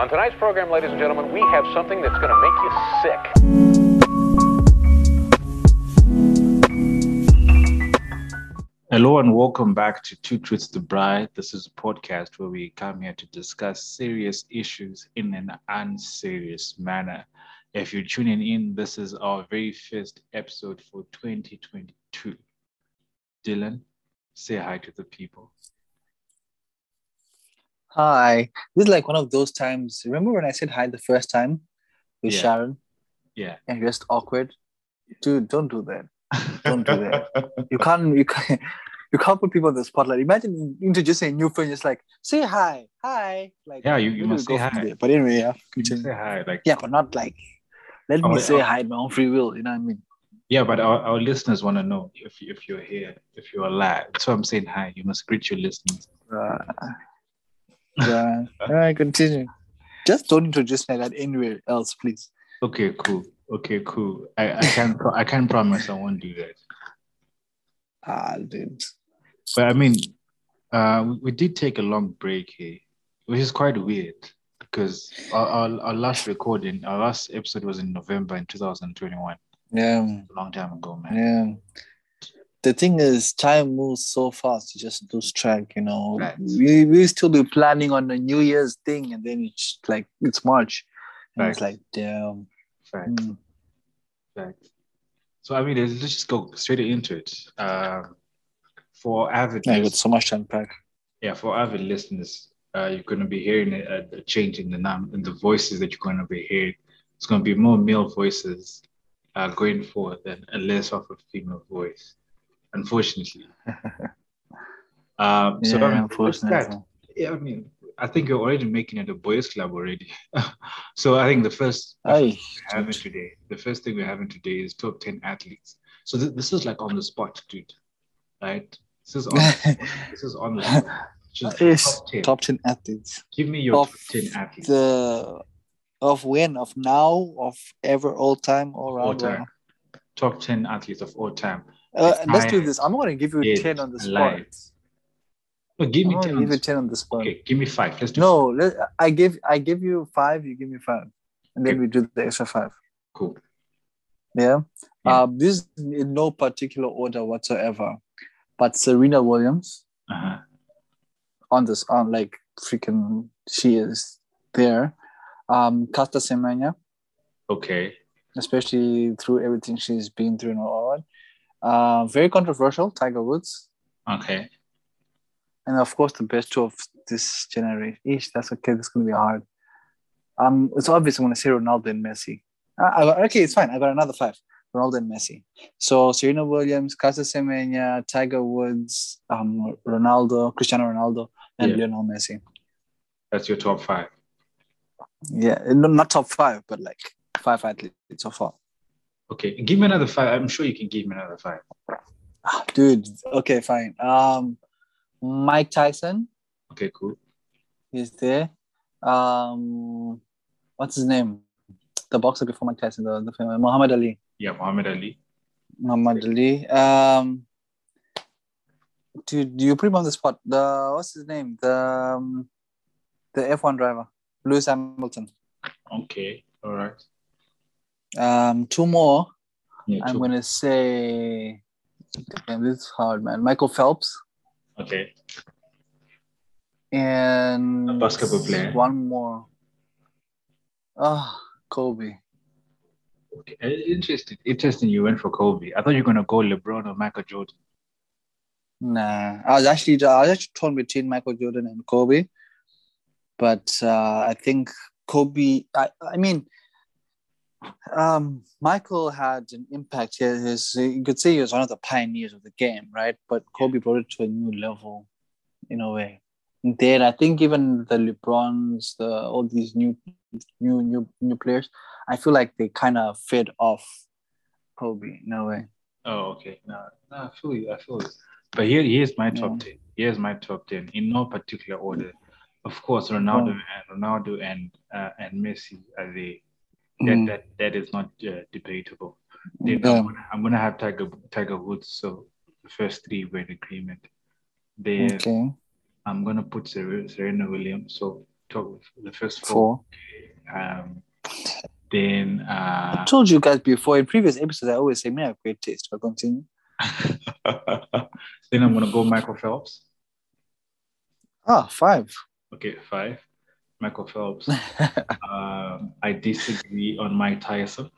On tonight's program, ladies and gentlemen, we have something that's going to make you sick. Hello and welcome back to Two Truths to Bride. This is a podcast where we come here to discuss serious issues in an unserious manner. If you're tuning in, this is our very first episode for 2022. Dylan, say hi to the people. Hi. This is like one of those times. Remember when I said hi the first time with Yeah. Sharon Yeah. and just awkward? Dude, don't do that. Don't do that. You can't you can't you can't put people in the spotlight. Imagine introducing a new friend, just like say hi, hi. Like Yeah, you- you must say hi. But anyway, yeah. Continue. say hi. Like, Yeah, but not like let Oh, me say oh. hi my own free will. You know what I mean? yeah, but our, our listeners want to know if, if you're here, if you're alive. So I'm saying hi. You must greet your listeners. Uh, yeah. All right, continue. Just don't introduce me like that anywhere else, please. Okay, cool. Okay, cool. I, I can't I can't promise I won't do that. Ah, dude. But I mean, uh, we, we did take a long break here, which is quite weird because our, our, our last recording, our last episode was in November in 2021. Yeah. A long time ago, man. Yeah. The thing is, time moves so fast, you just lose track, you know. Right. We we still be planning on a New Year's thing, and then it's like it's March. And it's like, damn. Fact, mm, fact. So I mean, let's just go straight into it. Um, for avid, Yeah, got so much to unpack. yeah, for avid listeners, uh, you're going to be hearing a, a change in the num in the voices that you're going to be hearing. It's going to be more male voices uh, going forward and, and less of a female voice, unfortunately. um, so yeah, I mean, unfortunately. Yeah, I mean, I think you're already making it a boys' club already. so I think the first the Aye, first we're having today, the first thing we're having today is top ten athletes. So th- this is like on the spot, dude. Right? This is on. this is on the spot. Just Yes, top 10. top 10 athletes. Give me your of top 10 athletes. The of when, of now, of ever, all time, all all around. time. Top 10 athletes of all time. Uh, let's do this. I'm not gonna give you dead, 10 on the spot. No, give me 10. give on you the 10 on the spot. Okay, give me five. Let's do No, let, I give I give you five, you give me five, and then Okay. we do the extra five. Cool. Yeah. Yeah. Um, this is in no particular order whatsoever, but Serena Williams Uh-huh. on this on like freaking she is there. Um, Caster Semenya, Okay. especially through everything she's been through and all. Uh, very controversial, Tiger Woods, Okay. and of course the best two of this generation. Ish, that's okay. That's gonna be hard. Um, it's obvious I'm gonna say Ronaldo and Messi. Uh, I okay, it's fine. I got another five. Ronaldo and Messi. So Serena Williams, Caster Semenya, Tiger Woods, um, Ronaldo, Cristiano Ronaldo, and Yeah. Lionel Messi. That's your top five. Yeah, no, not top five, but like five athletes so far. Okay. Give me another five. I'm sure you can give me another five. Ah, Dude, okay, fine. Um, Mike Tyson Okay, cool. is there. Um, what's his name? The boxer before Mike Tyson, the, the famous Muhammad Ali. Yeah, Muhammad Ali. Muhammad Ali. Um, dude, do you put him on the spot. The what's his name? The um, the F1 driver, Lewis Hamilton. Okay. All right. Um, two more. Yeah, I'm gonna say, damn, this is hard, man. Michael Phelps Okay. and A basketball player. One more. Ah, Kobe. Okay. Uh, Interesting. Interesting. You went for Kobe. I thought you were gonna go LeBron or Michael Jordan. Nah, I was actually I was actually torn between Michael Jordan and Kobe, but uh, I think Kobe. I, I mean, um, Michael had an impact here. His you could say he was one of the pioneers of the game, right? But Kobe brought it to a new level, in a way. And then I think even the LeBrons, the all these new, new, new, new players, I feel like they kind of fed off Kobe in a way. Oh, okay. No, no, I feel you. I feel you. But here, here's my top ten. Here's my top ten in no particular order. Of course, Ronaldo and Ronaldo and uh, and Messi are the that Mm. that, that is not uh, debatable. Then Yeah. I'm, gonna, I'm gonna have Tiger Tiger Woods. So the first three were in agreement. Then Okay. I'm gonna put Serena Williams. So top the first four. Four. Um, then uh, I told you guys before in previous episodes, I always say, "May I have great taste." But continue. then I'm gonna go Michael Phelps. Ah, five. Okay, five. Michael Phelps. um, I disagree on Mike Tyson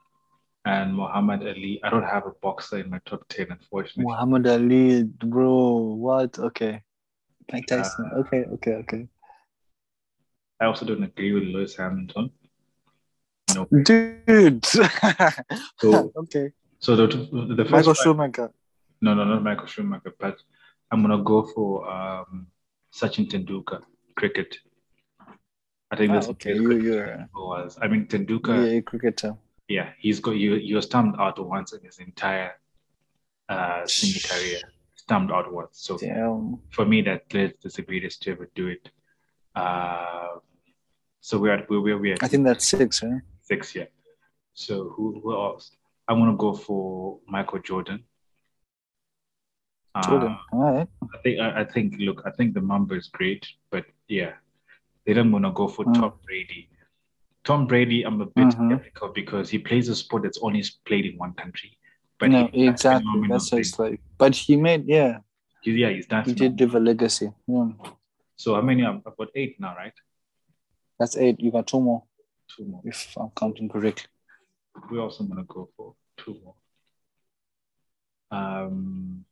and Muhammad Ali. I don't have a boxer in my top ten, unfortunately. Muhammad Ali, bro. What? Okay. Mike Tyson. Uh, okay, okay, okay. I also don't agree with Lewis Hamilton. No. Dude. So, okay. so the, the first Michael Schumacher. No, no, not Michael Schumacher, but I'm gonna go for um, Sachin Tendulkar, cricket. I think that's okay, you, you're was. I mean, Tenduka. yeah, Tendulkar, you're a cricketer. yeah, he's got you. He was stumped out once in his entire uh, senior career. Stumped out once. So Damn. for me, that that's the greatest to ever do it. Uh, so we're at we're, we're I think that's six, right? six, yeah. So who who else? I'm gonna go for Michael Jordan. Jordan. Uh, All right. I think I, I think look, I think the number is great, but yeah, then I'm gonna go for Mm. Tom Brady. Tom Brady, I'm a bit Mhm. skeptical because he plays a sport that's only played in one country. But no, exactly. That's thing. like, but he made, yeah, yeah, he's done. he did leave a legacy. Yeah. So how many? I've got eight now, right? That's eight. You got two more, Two more. if I'm counting correctly. We also gonna go for two more. Um,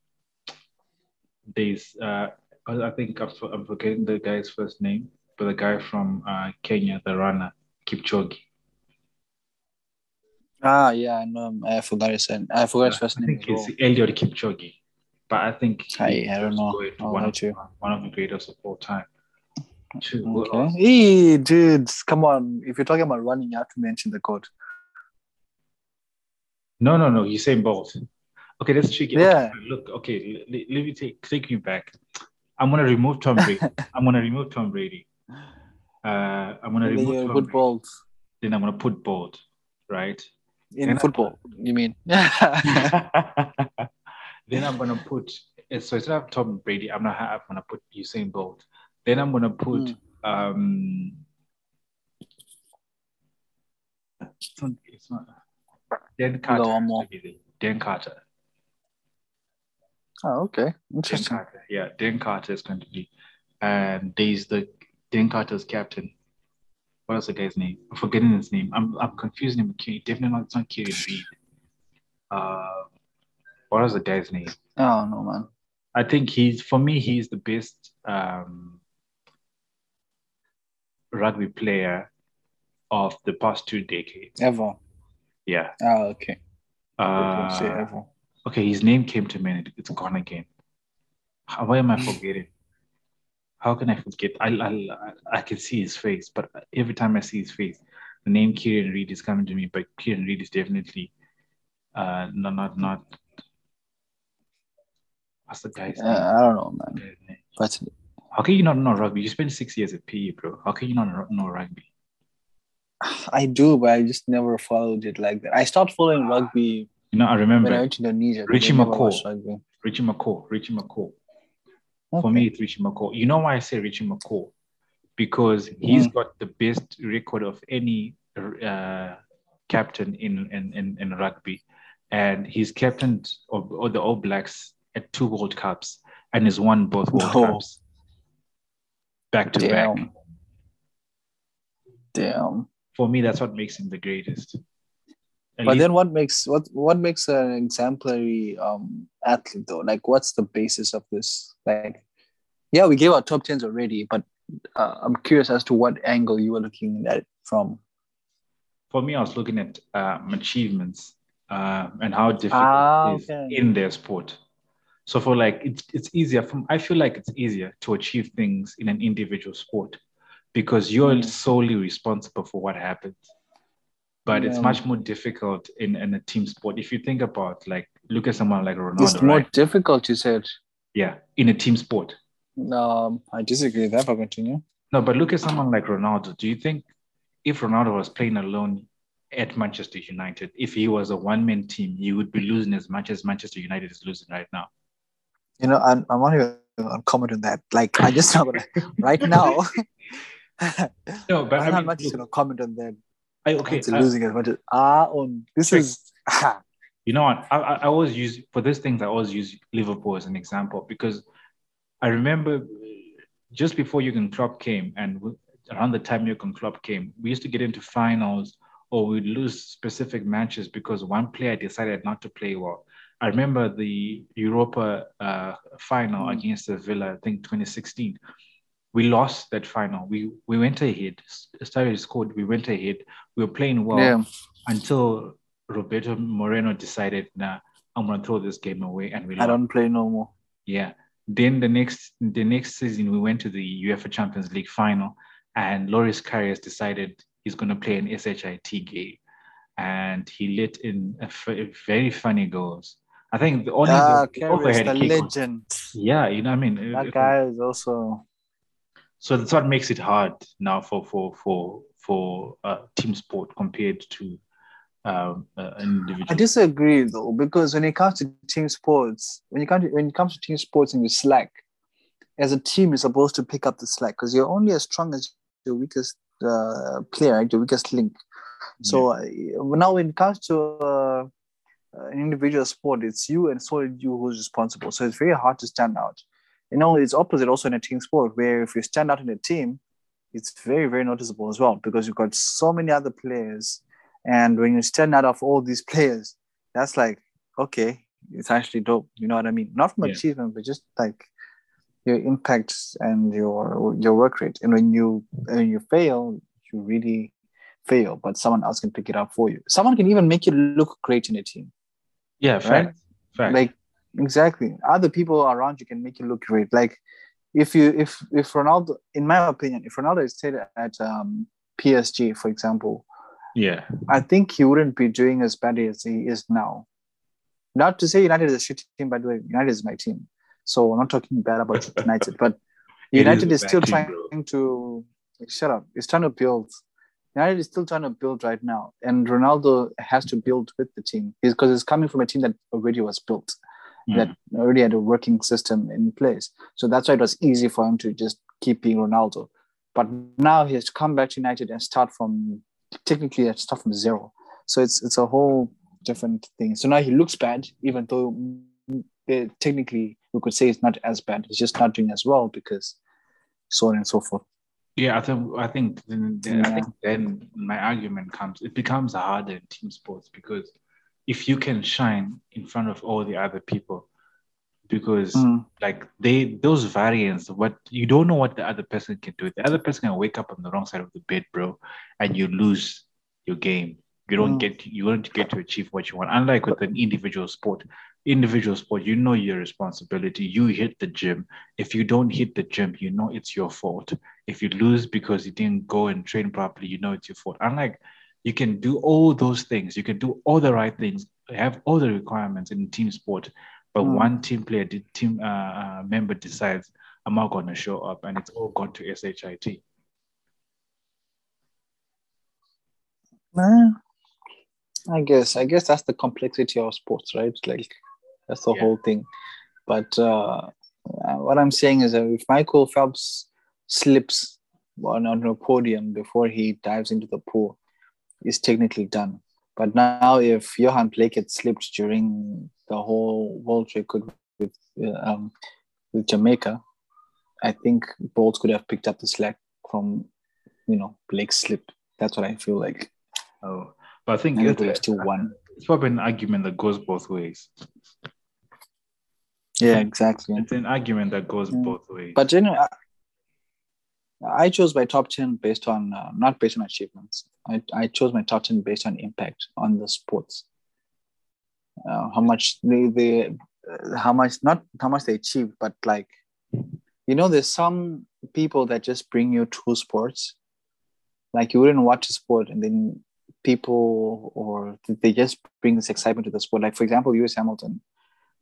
there's uh, I I think I'm, I'm forgetting the guy's first name, but the guy from uh, Kenya, the runner, Kipchoge. Ah, yeah, I know. I forgot his name. I forgot his first I name. think as well. it's Eliud Kipchoge, but I think I- I don't he's know. I'll one of let one of the greatest of all time. Two. Okay. Hey, dude, come on. If you're talking about running, you have to mention the code. No, no, no. You Usain Bolt. Okay, that's tricky. Yeah. Okay, look, okay, l- l- let me take take you back. I'm gonna remove Tom Brady. I'm gonna remove Tom Brady. Uh, I'm gonna remove you put Brady. balls Then I'm gonna put Bolt, right? in I- football. You mean? then I'm gonna put so instead of Tom Brady, I'm not I'm gonna put Usain Bolt. Then I'm gonna put Mm. um it's not, it's not Dan Carter. one more. has to be there. Dan Carter. oh, okay. Dan Interesting. Carter. Yeah, Dan Carter is going to be and there's the Dan Carter's captain. What is the guy's name? I'm forgetting his name. I'm I'm confusing him with Kieran. Definitely not it's not Kieran Read. Uh what is the guy's name? Oh, no, man. I think he's for me he's the best um, rugby player of the past two decades. Ever. Yeah. Oh, okay. Uh, ever. okay, his name came to me it's gone again. Why am I forgetting? How can I forget? I, I I can see his face, but every time I see his face, the name Kieran Read is coming to me. But Kieran Read is definitely uh not not not. What's the guy's name? Uh, I don't know, man. But How can you not know rugby? You spent six years at PE, bro. How can you not know- rugby? I do, but I just never followed it like that. I stopped following rugby You know, I remember when I went to Indonesia. Richie McCaw. Richie McCaw. Richie McCaw. For me, it's Richie McCaw. You know why I say Richie McCaw? Because he's Mm. got the best record of any uh, captain in, in, in, in rugby. And he's captained of, of the All Blacks at two World Cups and has won both World Oh. Cups back to back. Damn. Damn. For me, that's what makes him the greatest. At But least- then what makes what what makes an exemplary um athlete though? Like what's the basis of this? Like yeah, we gave our top tens already, but uh, I'm curious as to what angle you were looking at it from. for me, I was looking at um, achievements uh, and how difficult Ah, it is okay. in their sport. So for like, it's it's easier. From I feel like it's easier to achieve things in an individual sport because you're Mm. solely responsible for what happens. But it's much more difficult in, in a team sport. If you think about like, look at someone like Ronaldo, It's more right? difficult, you said. Yeah, in a team sport. Um, I disagree with that. But continue. No, but look at someone like Ronaldo. Do you think if Ronaldo was playing alone at Manchester United, if he was a one man team, he would be losing as much as Manchester United is losing right now? You know, I'm, I'm not even on comment on that. Like, I just know that right now, No, but I I'm mean, not just look, gonna comment on that. I, okay, It's I- losing as much as ah on this is you know what? I, I I always use for these things. I always use Liverpool as an example because I remember just before Jurgen Klopp came, and around the time Jurgen Klopp came, we used to get into finals or we'd lose specific matches because one player decided not to play well. I remember the Europa uh, final Mm. against Sevilla, I think 2016. We lost that final. We we went ahead, started scored. We went ahead. We were playing well yeah. until Roberto Moreno decided, nah, I'm gonna throw this game away, and we I lost. don't play no more. Yeah. Then the next the next season we went to the UEFA Champions League final, and Loris Karius decided he's gonna play an SHIT game, and he let in a f- very funny goals. I think the only Ah, the Karius, the kick was- legend. yeah, you know what I mean. That guy is also So that's what makes it hard now for for for for uh, team sport compared to um, uh, an individual. I disagree though, because when it comes to team sports, when you come to, when it comes to team sports and you slack, as a team, you're supposed to pick up the slack because you're only as strong as your weakest uh, player, right? your weakest link. So uh, now, when it comes to uh, an individual sport, it's you and solely you who's responsible. So it's very hard to stand out. You know, it's opposite also in a team sport where if you stand out in a team, it's very very noticeable as well because you've got so many other players, and when you stand out of all these players, that's like okay, it's actually dope. You know what I mean? Not from Yeah. achievement, but just like your impact and your your work rate. And when you when you fail, you really fail, but someone else can pick it up for you. Someone can even make you look great in a team. yeah, right? fact, fact. Like exactly, other people around you can make you look great. Like if you if if Ronaldo, in my opinion, if Ronaldo is stayed at um, PSG, for example, yeah, I think he wouldn't be doing as bad as he is now. Not to say United is a shit team, by the way. United is my team, so I'm not talking bad about United, but United is is, still team, trying to shut up. It's trying to build. United is still trying to build right now, and Ronaldo has to build with the team because it's coming from a team that already was built, Mm. that already had a working system in place. So that's why it was easy for him to just keep being Ronaldo. But now he has to come back to United and start from technically to start from zero. So it's it's a whole different thing. So now he looks bad, even though mm, eh, technically we could say it's not as bad. He's just not doing as well because so on and so forth. Yeah, I think I think then, then I think then my argument comes. It becomes harder in team sports because if you can shine in front of all the other people, because Mm. like they those variants, what you don't know what the other person can do. The other person can wake up on the wrong side of the bed, bro, and you lose your game. You don't Mm. get you don't get to achieve what you want. Unlike with an individual sport, individual sport, you know your responsibility. You hit the gym. If you don't hit the gym, you know it's your fault. If you lose because you didn't go and train properly, you know it's your fault. Unlike you can do all those things, you can do all the right things, have all the requirements in team sport, but Mm. one team player, the team uh, uh, member decides, I'm not going to show up, and it's all gone to SHIT. Nah, I guess I guess that's the complexity of sports, right? Like that's the Yeah. whole thing. But uh, uh, what I'm saying is that if Michael Phelps slips on, on a podium before he dives into the pool, it's technically done. But now, if Yohan Blake had slipped during the whole world record with uh, um, with Jamaica, I think Bolt could have picked up the slack from you know Blake's slip. That's what I feel like. Oh, but I think And it's, still won. it's probably an argument that goes both ways. Yeah, exactly. It's an argument that goes Mm. both ways. But you know, I, I chose my top ten based on uh, not based on achievements. I, I chose my top ten based on impact on the sports. Uh, how much they they uh, how much not how much they achieve, but like you know, there's some people that just bring you to sports. Like you wouldn't watch a sport and then people or they just bring this excitement to the sport. Like for example, Lewis Hamilton.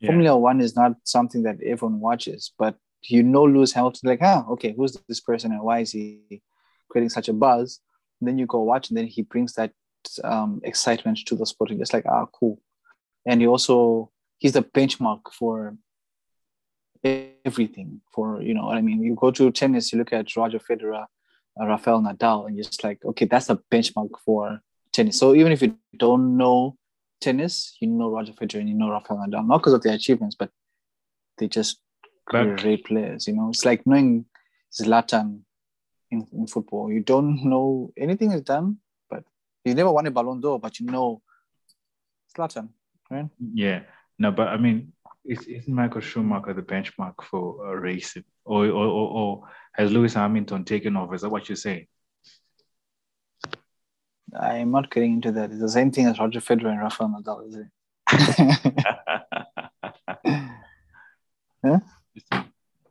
Yeah. Formula One is not something that everyone watches, but you know Lewis Hamilton, like, ah, okay, who's this person and why is he creating such a buzz? And then you go watch, and then he brings that um, excitement to the sport. And just like, ah, cool. And he also he's the benchmark for everything. For you know what I mean. You go to tennis, you look at Roger Federer, uh, Rafael Nadal, and you're just like, okay, that's a benchmark for tennis. So even if you don't know tennis, you know Roger Federer and you know Rafael Nadal, not because of their achievements, but they just great players. You know, it's like knowing Zlatan in, in football. You don't know anything is done, but you never won a Ballon d'Or, but you know Zlatan, right? Yeah, no, but I mean, is, isn't Michael Schumacher the benchmark for uh, racing, or, or or or has Lewis Hamilton taken over? Is that what you're saying? I'm not getting into that. It's the same thing as Roger Federer and Rafael Nadal, is it? Huh?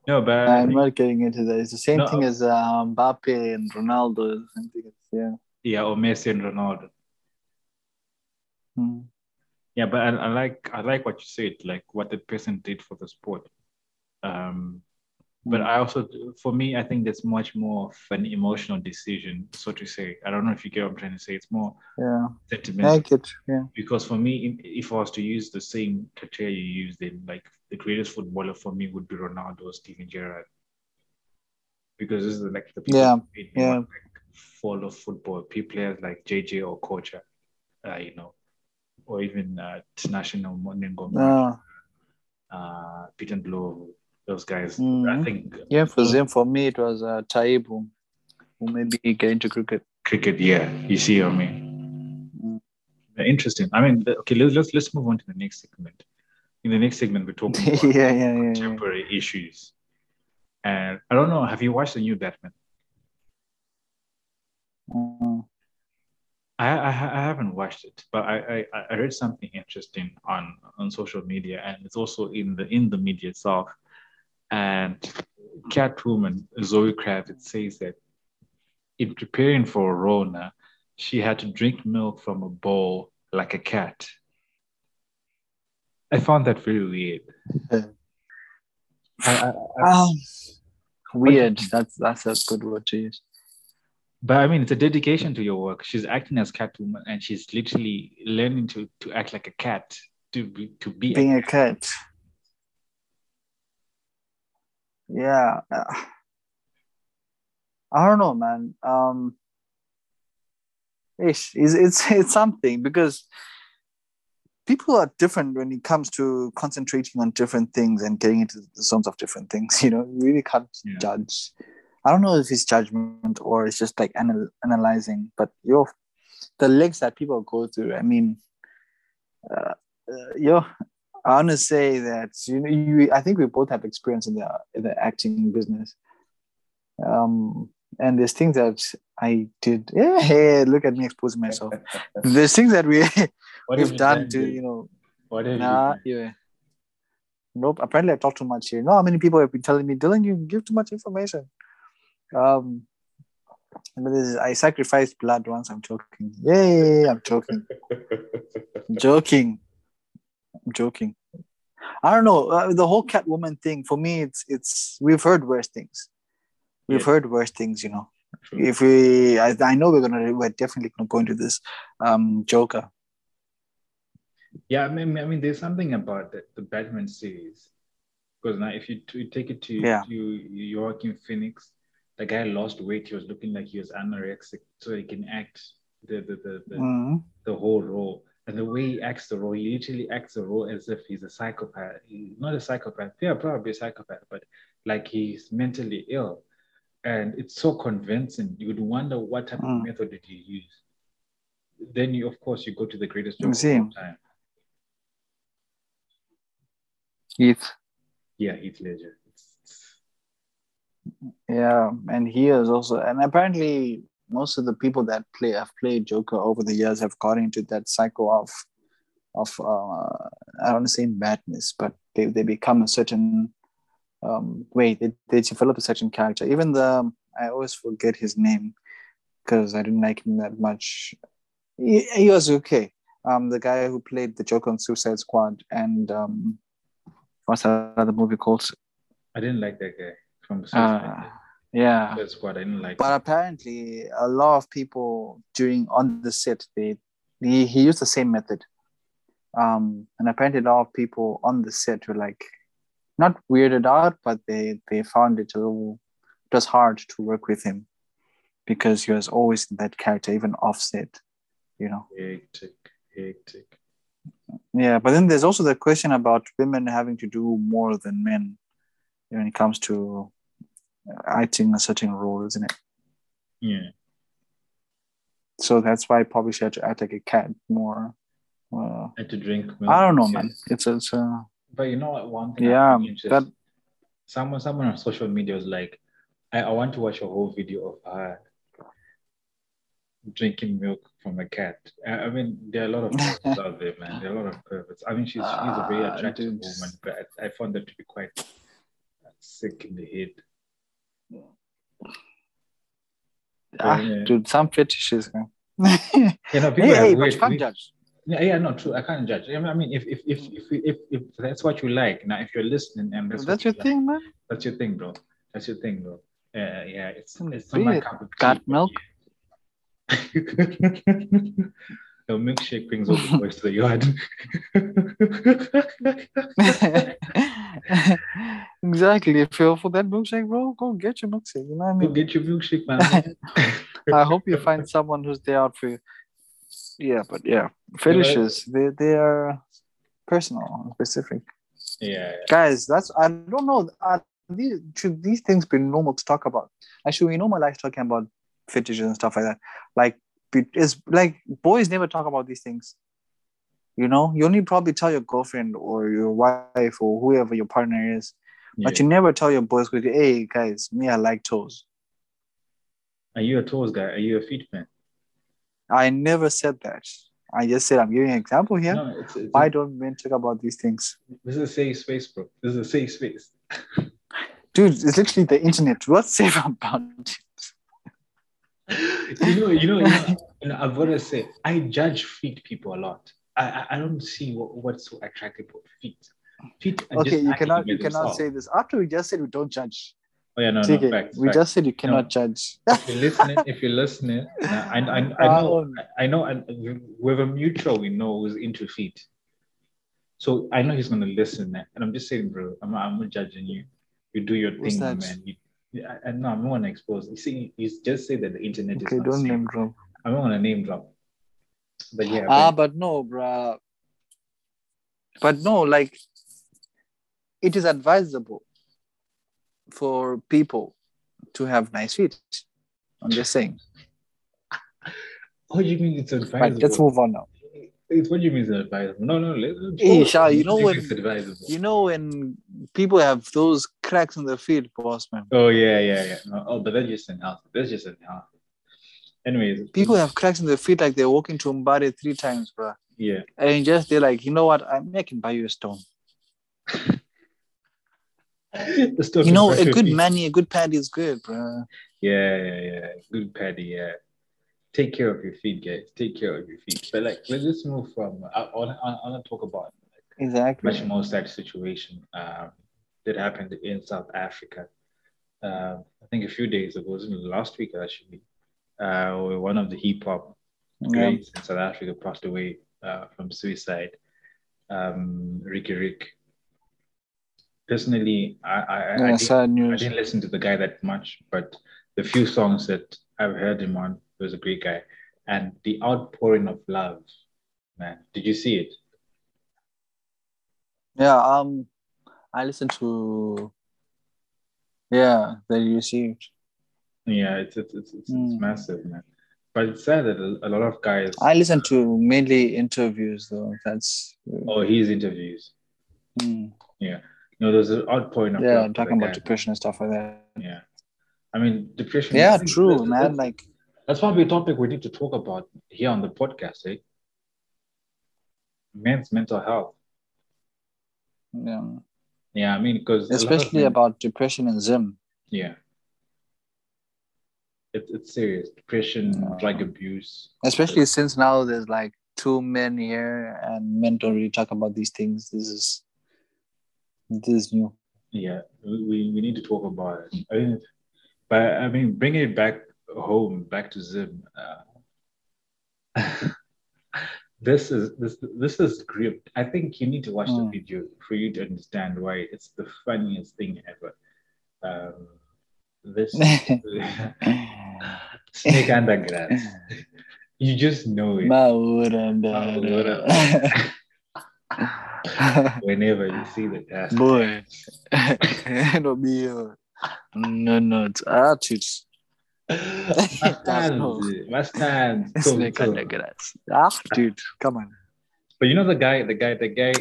No, but I'm not getting into that. It's the same No. thing as um, Mbappe and Ronaldo. It's the same yeah. yeah, or Messi and Ronaldo. Hmm. Yeah, but I, I like I like what you said, like what the person did for the sport. Um, but I also, for me, I think that's much more of an emotional decision, so to say. I don't know if you get what I'm trying to say. It's more Yeah, sentimental. I get. Yeah, because for me, if I was to use the same criteria you use, then like the greatest footballer for me would be Ronaldo or Steven Gerrard. Because this is like the people Yeah, who made me yeah. like, follow football. People players like Jay-Jay Okocha, uh, you know, or even uh, international Monengo, uh, uh, Peter Blow, those guys. I Mhm. think yeah. For them, for me, it was uh, Taibu, who maybe get into cricket. cricket, yeah, you see what I mean. Mm. Interesting. I mean, okay, let's let's let's move on to the next segment. In the next segment, we're talking yeah, about yeah, yeah, yeah. contemporary issues. And I don't know, have you watched the new Batman? Mm. I, I, I haven't watched it, but I, I, I read something interesting on, on social media, and it's also in the in the media itself. And Catwoman Zoe Kravitz says that in preparing for Rona, she had to drink milk from a bowl like a cat. I found that very weird. I, I, I, Um, weird. That's that's a good word to use. But I mean, it's a dedication to your work. She's acting as Catwoman, and she's literally learning to to act like a cat, to be to be. Being a cat. Yeah. I don't know, man. Um, ish, it's, it's it's something because people are different when it comes to concentrating on different things and getting into the zones of different things. You know, you really can't Yeah. judge. I don't know if it's judgment or it's just like anal- analyzing, but your the legs that people go through. I mean, uh, uh, yo, I want to say that you know, you, I think we both have experience in the in the acting business. Um, and there's things that I did. Yeah, hey, look at me exposing myself. There's things that we we've done to you know. What have Nah, you yeah. Nope. Apparently, I talk too much here. No, how many people have been telling me, Dylan, you give too much information. Um, but this is, I sacrificed blood once. I'm joking. Yay! I'm joking. I'm joking. I'm joking. I don't know. Uh, the whole Catwoman thing for me, it's it's we've heard worse things. We've Yes. heard worse things, you know. True. If we, I, I know we're gonna, we're definitely gonna go into this. Um, Joker. Yeah, I mean, I mean, there's something about the, the Batman series because now if you, you take it to Yeah. to Joaquin Phoenix, the guy lost weight. He was looking like he was anorexic, so he can act the the the, the, Mhm. the whole role. And the way he acts the role, he literally acts the role as if he's a psychopath. He's not a psychopath. Yeah, probably a psychopath, but like he's mentally ill. And it's so convincing. You would wonder what type of Mm. method did he use. Then you, of course, you go to the greatest joke of See. all time. Heath. Yeah, Heath Ledger. It's- Yeah, and he is also, and apparently most of the people that play have played Joker over the years have got into that cycle of, of uh, I don't want to say madness, but they, they become a certain um, way. They, they develop a certain character. Even the I always forget his name because I didn't like him that much. He, he was okay. Um, the guy who played the Joker on Suicide Squad and um, what's that other movie called? I didn't like that guy from Uh, yeah. that's what I didn't like But apparently, a lot of people during on the set they he, he used the same method, um, and apparently a lot of people on the set were like not weirded out, but they they found it a little it was hard to work with him because he was always that character, even offset, you know. Hectic, hectic. Yeah, but then there's also the question about women having to do more than men when it comes to acting a certain role, isn't it? Yeah. So that's why probably she had to act like a cat more. Uh, And to drink milk. I don't know, man. It's it's uh, But you know what? One thing. Yeah, that someone someone on social media was like, I, I want to watch a whole video of her drinking milk from a cat. I, I mean, there are a lot of perverts out there, man. There are a lot of perverts. I mean, she's she's a very Ah, attractive dude. woman, but I, I found that to be quite sick in the head. Ah, yeah. dude, some fetishes. Man. You know, hey, people hey, but weird, you can't judge. Yeah, yeah, no, true. I can't judge. I mean, if if if if if, if that's what you like, now if you're listening and that's, That's, your you like, thing, man. That's your thing, bro. That's your thing, bro. Uh, yeah, it's it's not my cup of tea. Milk? yeah. the milkshake brings all the boys to the yard. exactly. If you're for that milkshake, bro, go get your milkshake. You know what I Go mean? get your milkshake, man. I hope you find someone who's there out for you. Yeah, but yeah, fetishes they they are personal, and specific. yeah, Guys, that's I don't know. Are these, should these things be normal to talk about? Should we normalize talking about fetishes and stuff like that? Like, it is like boys never talk about these things. You know, you only probably tell your girlfriend or your wife or whoever your partner is, yeah. but you never tell your boys, "Hey, guys, me, I like toes." Are you a toes guy? Are you a feet man? I never said that. I just said I'm giving an example here. No, it's, it's Why don't men talk about these things? this is a safe space, bro. This is a safe space. Dude, it's literally the internet. What's safe about it? you know, you know, you know, I've got to say, I judge feet people a lot. I, I, I don't see what, what's so attractive about feet. Feet Okay, you cannot you cannot say this. After we just said we don't judge. Oh yeah, no, no, facts, we facts. just said you cannot No. judge. if you're listening, if you're listening, I, I, I know, I know, and we have a mutual we know who's into feet. So I know he's gonna listen, man. and I'm just saying, bro, I'm, I'm not judging you. You do your thing, that? man. You, yeah, I, know I'm not gonna expose. You see, you just say that the internet Okay, is don't safe. name drop. I'm not gonna name drop. But yeah, Ah, but- but no, bruh. But no, like it is advisable for people to have nice feet. I'm just saying. what do you mean it's advisable? But let's move on now. It's what you mean it's advisable? No, no, Hey. Shah, you know when- advisable? You know when people have those cracks in their feet, boss man. Oh yeah, yeah, yeah. No, oh, but that's just unhealthy. That's just unhealthy. Anyways, People have cracks in their feet like they're walking to Mbare three times, bruh. yeah. And just they're like, you know what? I'm making buy you a stone. The You know, a good mani, a good pad is good, bruh. Yeah, yeah, yeah. Good paddy, yeah. Take care of your feet, guys. Take care of your feet. But like, let's just move from. I, I, wanna- I want to talk about Exactly. much more sad situation um, that happened in South Africa. Uh, I think a few days ago, it was last week actually. Uh, where one of the hip hop Yeah. greats in South Africa passed away uh, from suicide. Um, Riky Rick. Personally, I I, I, didn't, I didn't listen to the guy that much, but the few songs that I've heard him on, he was a great guy. And the outpouring of love, man. Did you see it? Yeah, um, I listened to. Yeah, that you received. Yeah, it's it's it's, it's, Mm. massive, man. But it's sad that a, a lot of guys. I listened to mainly interviews though. That's Oh, his interviews. Mm. You know, there's an outpouring of yeah, I'm talking about guy. depression and stuff like that. Yeah, I mean depression. Yeah, true, man. Like, That's probably a topic we need to talk about here on the podcast, eh? Men's mental health. yeah, Yeah, I mean, because especially about depression and Zim. yeah, it's it's serious. Depression, Yeah. drug abuse. Especially since now there's like two men here and men don't really talk about these things. This is this is new. Yeah, we, we, we need to talk about it. I mean, but I mean, bringing it back home, back to Zim. Uh, this is this this is great. I think you need to watch the Mm. video for you to understand why it's the funniest thing ever. Um, this Snake under grass. You just know it. Mauranda. Whenever you see the grass. Boy. no bio. No, no. It's attitudes. So- Snake so- under grass. Ah, dude, come on. But you know the guy, the guy, the guy.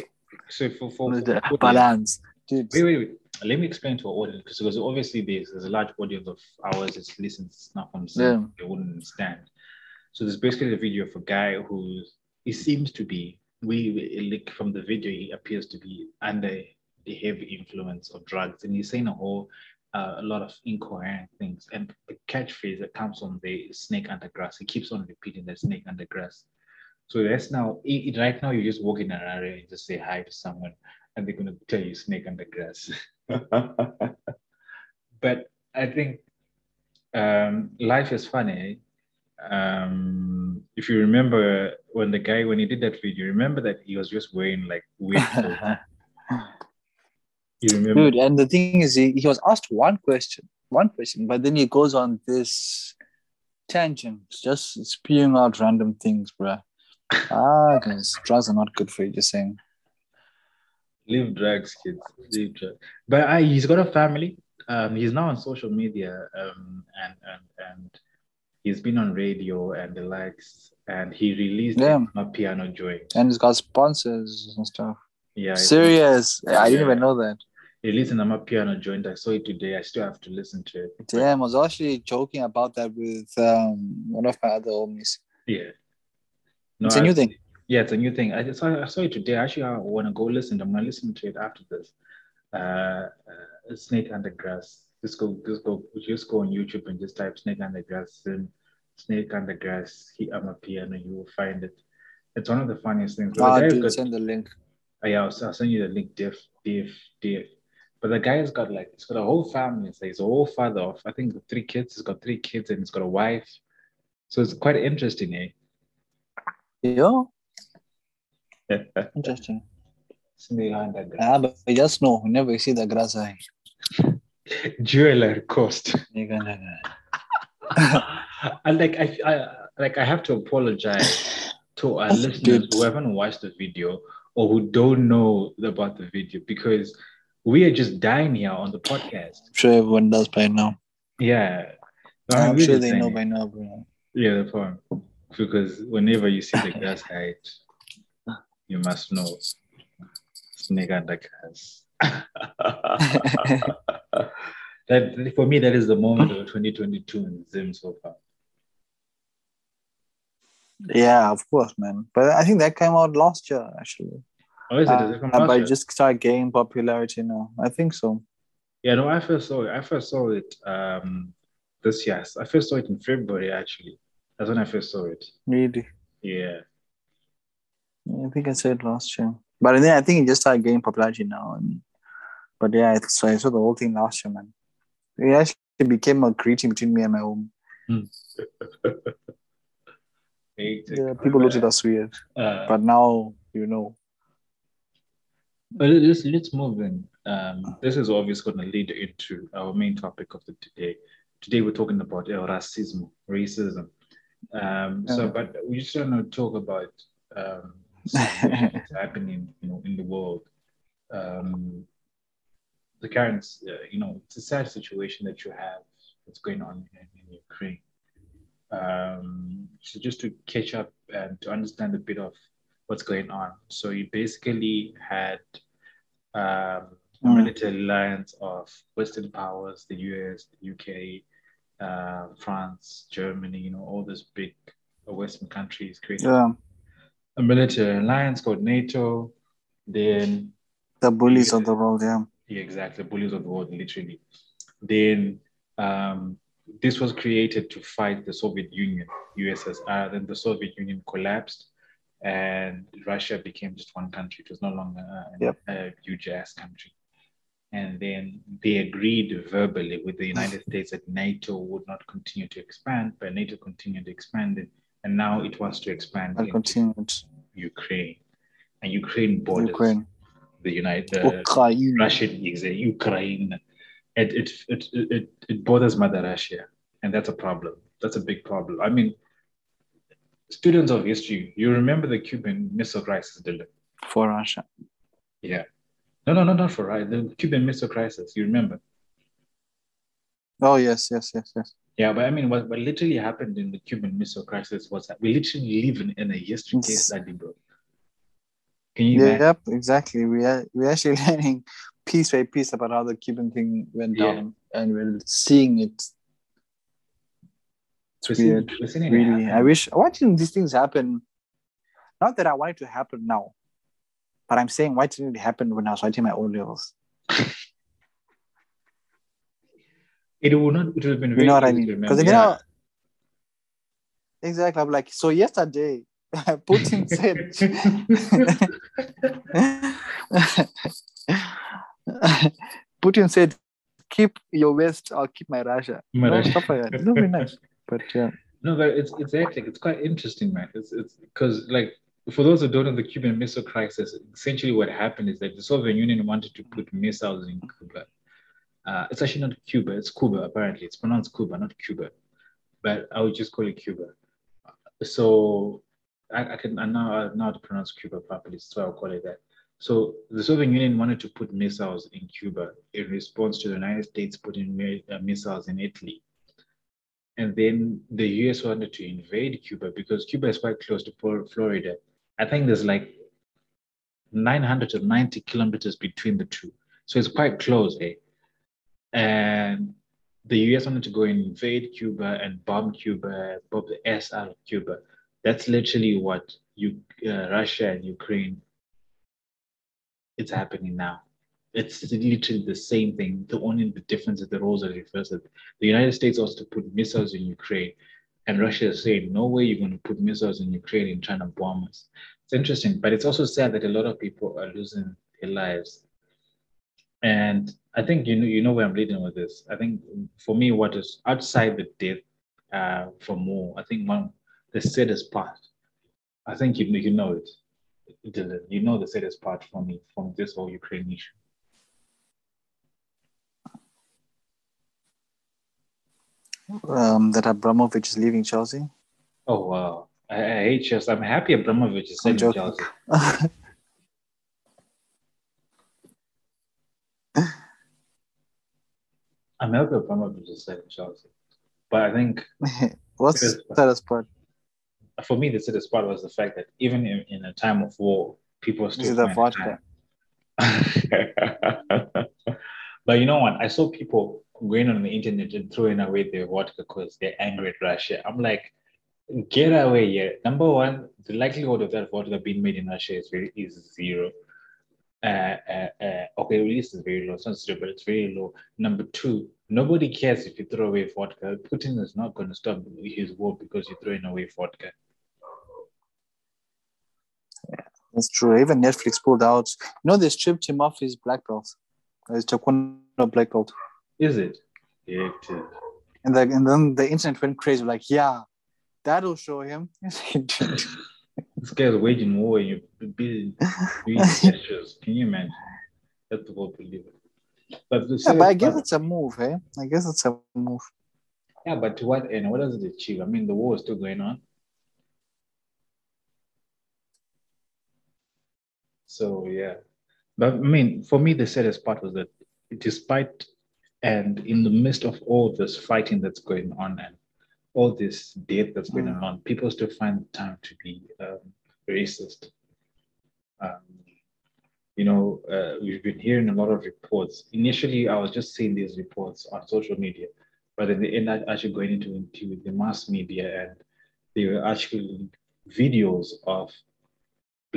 So for for, for balance. Dude. wait, wait, wait. Let me explain to our audience because- because obviously there's, there's a large audience of ours that listens now from some Yeah. they wouldn't understand. So there's basically a video of a guy who he seems to be we we- like from the video he appears to be under the heavy influence of drugs and he's saying a whole uh, a lot of incoherent things. And the catchphrase that comes from the snake under grass he keeps on repeating the snake under grass. So that's now it, it- right now you just walk in an area and just say hi to someone and they're going to tell you snake under grass. But i think um, life is funny um if you remember when the guy when he did that video remember that he was just wearing like weird you remember Dude, and the thing is, he, he was asked one question, one question, but then he goes on this tangent, just spewing out random things, bruh. Ah, guys, drugs are not good for you, just saying. leave drugs kids leave drugs but I, he's got a family um he's now on social media um and and and he's been on radio and the likes and he released Yeah. a piano joint And he's got sponsors and stuff. Yeah Serious. I didn't Yeah. even know that. he released an Ama piano joint i saw it today i still have to listen to it Damn, I was actually joking about that with um, one of my other homies. Yeah. No, It's a new thing. Yeah, it's a new thing. I saw, I saw it today. Actually, I want to go listen. I'm gonna listen to it after this. Uh, uh, Snake Under Grass. Just go, just go, just go on YouTube and just type Snake Under Grass and Snake Under Grass. He, I'm a piano. You will find it. It's one of the funniest things. Ah, dude, got- send the link. Oh, yeah, I'll, I'll send you the link, diff, diff, diff. But the guy's got like, he's got a whole family. So he's a whole father of, I think, three kids. He's got three kids and he's got a wife. So it's quite interesting, eh? Yeah. interesting. Snake Under Grass. Ah, but I just know whenever you see the grass, I. Jeweler cost. and like I, I like I have to apologize to our listeners who haven't watched the video or who don't know about the video because we are just dying here on the podcast. I'm sure everyone does by now. Yeah. No, I'm we're sure they know it. by now, bro. Yeah, the point. Because whenever you see the grass height, you must know snake under grass. that for me, that is the moment of 2022 in Zim so far. Yeah, of course, man. But I think that came out last year, actually. Oh, is it? Uh, Is it but it just started gaining popularity now. I think so. Yeah, no, I first saw it. I first saw it um this year. I first saw it in February actually. That's when I first saw it. Really. Yeah. I think I said last year. But then I think it just started gaining popularity now. But yeah, I, so I saw the whole thing last year, man. It actually became a greeting between me and my home. Yeah, people looked at us weird. Uh, But now, you know. but let's let's move in. Um, this is obviously going to lead into our main topic of the today. Today we're talking about uh, racism, racism. Um, so, but we just want to talk about um, situations happening, you know, in the world. Um, the current, uh, you know, it's a sad situation that you have that's going on in, in Ukraine. Um, so just to catch up and to understand a bit of what's going on. So you basically had um, a Mm. military alliance of Western powers, the US, the UK, uh, France, Germany, you know, all these big Western countries created Yeah. a military alliance called NATO. Then, The bullies of the world, yeah. yeah, exactly, bullies of the world, literally. Then, um, this was created to fight the Soviet Union, USSR. Then the Soviet Union collapsed, and Russia became just one country. It was no longer uh, Yep. a huge ass country. And then they agreed verbally with the United States that NATO would not continue to expand, but NATO continued to expand it. And now it wants to expand I'll into continue. Ukraine. And Ukraine borders Ukraine. the United uh, Ukraine. Russian is Ukraine. It, it, it, it, it borders Mother Russia, and that's a problem That's a big problem. I mean, students of history, you remember the Cuban Missile Crisis, Dylan? For Russia. Yeah. No, no, no, not for right. The Cuban Missile Crisis. You remember? Oh yes, yes, yes, yes. Yeah, but I mean, what, what literally happened in the Cuban Missile Crisis was that we literally live in, in a history case study, bro. Can you Yeah, imagine? yep, exactly. We are we actually learning piece by piece about how the Cuban thing went Yeah. down, and we're seeing it. It's We're weird. seeing it Really. I wish. Why didn't these things happen? Not that I want it to happen now, but I'm saying why didn't it happen when I was writing my own levels? It would not. It would have been. You very know what I mean? Because you know, exactly. I'm like, so yesterday, Putin said. Putin said, "Keep your West, I'll keep my Russia." My no, Russia. stuff like that. It's not very nice, but yeah. No, but it's it's it's quite interesting, man. It's it's because like for those who don't know the Cuban Missile Crisis, essentially what happened is that the Soviet Union wanted to put missiles in Cuba. Uh, it's actually not Cuba, it's Cuba. Apparently, it's pronounced Cuba, not Cuba, but I would just call it Cuba. So I, I can I now I know how to pronounce Cuba properly, so I'll call it that. So the Soviet Union wanted to put missiles in Cuba in response to the United States putting uh, missiles in Italy and then the US wanted to invade Cuba because Cuba is quite close to Florida. I think there's like 900 to 90 kilometers between the two. So it's quite close, eh? And the US wanted to go and invade Cuba and bomb Cuba, bomb the S out of Cuba. That's literally what you, uh, Russia and Ukraine, it's happening now. It's literally the same thing. The only the difference is the roles are reversed. The United States wants to put missiles in Ukraine, and Russia is saying, "No way, you're going to put missiles in Ukraine and trying to bomb us." It's interesting, but it's also sad that a lot of people are losing their lives. And I think you know you know where I'm leading with this. I think for me, what is outside the death uh, war, I think one the saddest part. I think you you know it, Dylan. You know the saddest part for me from this whole Ukraine issue. Um, that Abramovich is leaving Chelsea. Oh wow. I, I hate Chelsea. I'm happy Abramovich is joking. Chelsea. I'm happy Abramovich is leaving Chelsea. But I think What's the saddest part? For me the saddest part was the fact that even in, in a time of war, people still Is the vodka? but you know what? I saw people going on the internet and throwing away their vodka because they're angry at Russia. I'm like, get away here. Number one, the likelihood of that vodka being made in Russia is very is zero. Uh, uh, uh, okay, release it's very low. It's not zero, but it's very low. Number two, nobody cares if you throw away vodka. Putin is not going to stop his war because you're throwing away vodka. That's true. Even Netflix pulled out. You know, they stripped him off his black belt. His taekwondo black belt. Is it? Yeah. And, the, and then the internet went crazy. Like, yeah, that'll show him. This guy's waging war and you're busy doing gestures. Can you imagine? That's what whole believe it. But, yeah, but I guess part- it's a move, eh? I guess it's a move. yeah, but to what end? What does it achieve? I mean, the war is still going on. So yeah, but I mean, for me, the saddest part was that despite and in the midst of all this fighting that's going on and all this death that's going Mm. on, people still find time to be um, racist. Um, you know, uh, we've been hearing a lot of reports. Initially, I was just seeing these reports on social media, but in the end, I actually going into, into the mass media and there were actually videos of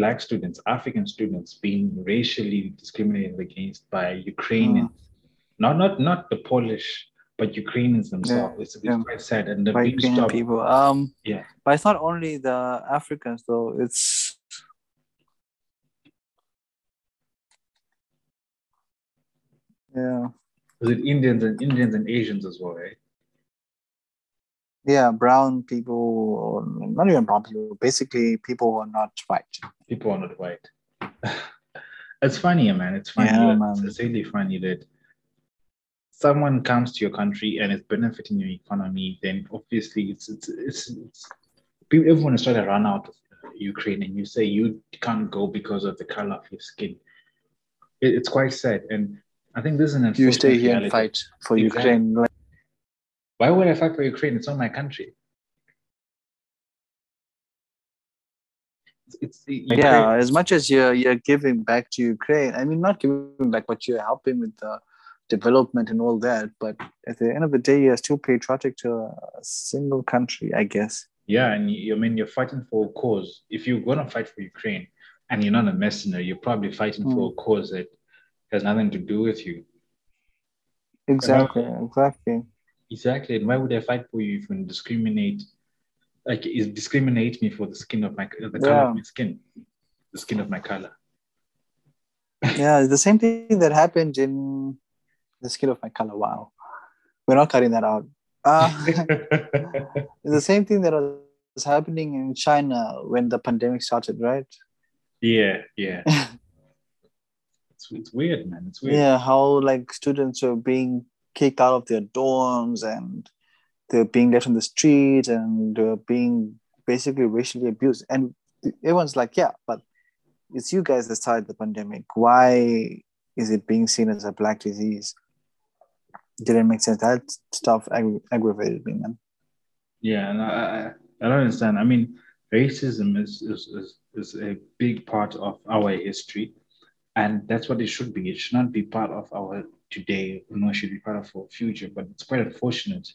black students, African students being racially discriminated against by Ukrainians. Not not not the Polish, but Ukrainians themselves. it's, it's yeah. quite sad. And By Ukrainian stopped. people. Um, Yeah. But it's not only the Africans, though. It's yeah, Was it Indians and Indians and Asians as well, right? Yeah, brown people, not even brown people. Basically, people who are not white. People are not white. it's funny, man. It's funny. Yeah, man. It's really funny that someone comes to your country and is benefiting your economy, then obviously it's it's it's, it's people, everyone is trying to run out of Ukraine, and you say you can't go because of the color of your skin. It, it's quite sad, and I think this is an You stay here and fight for Exactly. Ukraine. Like, Why would I fight for Ukraine? It's not my country. It's, it's Ukraine- yeah, as much as you're you're giving back to Ukraine, I mean, not giving back, but you're helping with the development and all that. But at the end of the day, you're still patriotic to a single country, I guess. Yeah, and you, I mean, you're fighting for a cause. If you're going to fight for Ukraine and you're not a mercenary, you're probably fighting for a mm. cause that has nothing to do with you. Exactly, exactly. Exactly. And why would I fight for you if you discriminate? Like, is discriminate me for the skin of my the color Yeah. of my skin, the skin of my color. Yeah, it's the same thing that happened in the skin of my color. Wow, we're not cutting that out. Uh, the same thing that was happening in China when the pandemic started, right? yeah, yeah. it's, it's weird, man. It's weird. Yeah, how like students were being kicked out of their dorms and they're being left on the street and they're being basically racially abused. And everyone's like, yeah, but it's you guys that started the pandemic. Why is it being seen as a black disease? Didn't make sense. That stuff agg- aggravated me, man. Yeah, and I, I, I don't understand. I mean, racism is, is, is, is a big part of our history, and that's what it should be. It should not be part of our today, nor should be part of our future. But it's quite unfortunate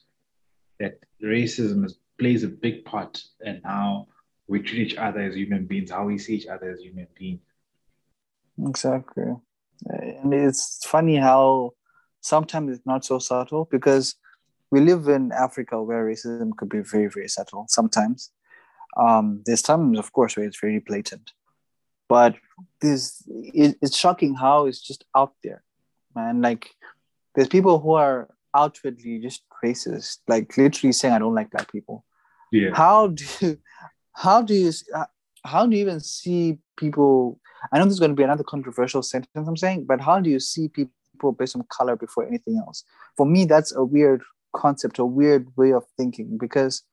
that racism is, plays a big part in how we treat each other as human beings, how we see each other as human beings. Exactly. And it's funny how sometimes it's not so subtle because we live in Africa where racism could be very, very subtle sometimes. Um, there's times, of course, where it's very blatant. But this it, it's shocking how it's just out there, man. Like there's people who are outwardly just racist, like literally saying, I don't like black people Yeah. how do you, how do you how do you even see people i know this is going to be another controversial sentence i'm saying but how do you see people based on color before anything else for me that's a weird concept a weird way of thinking because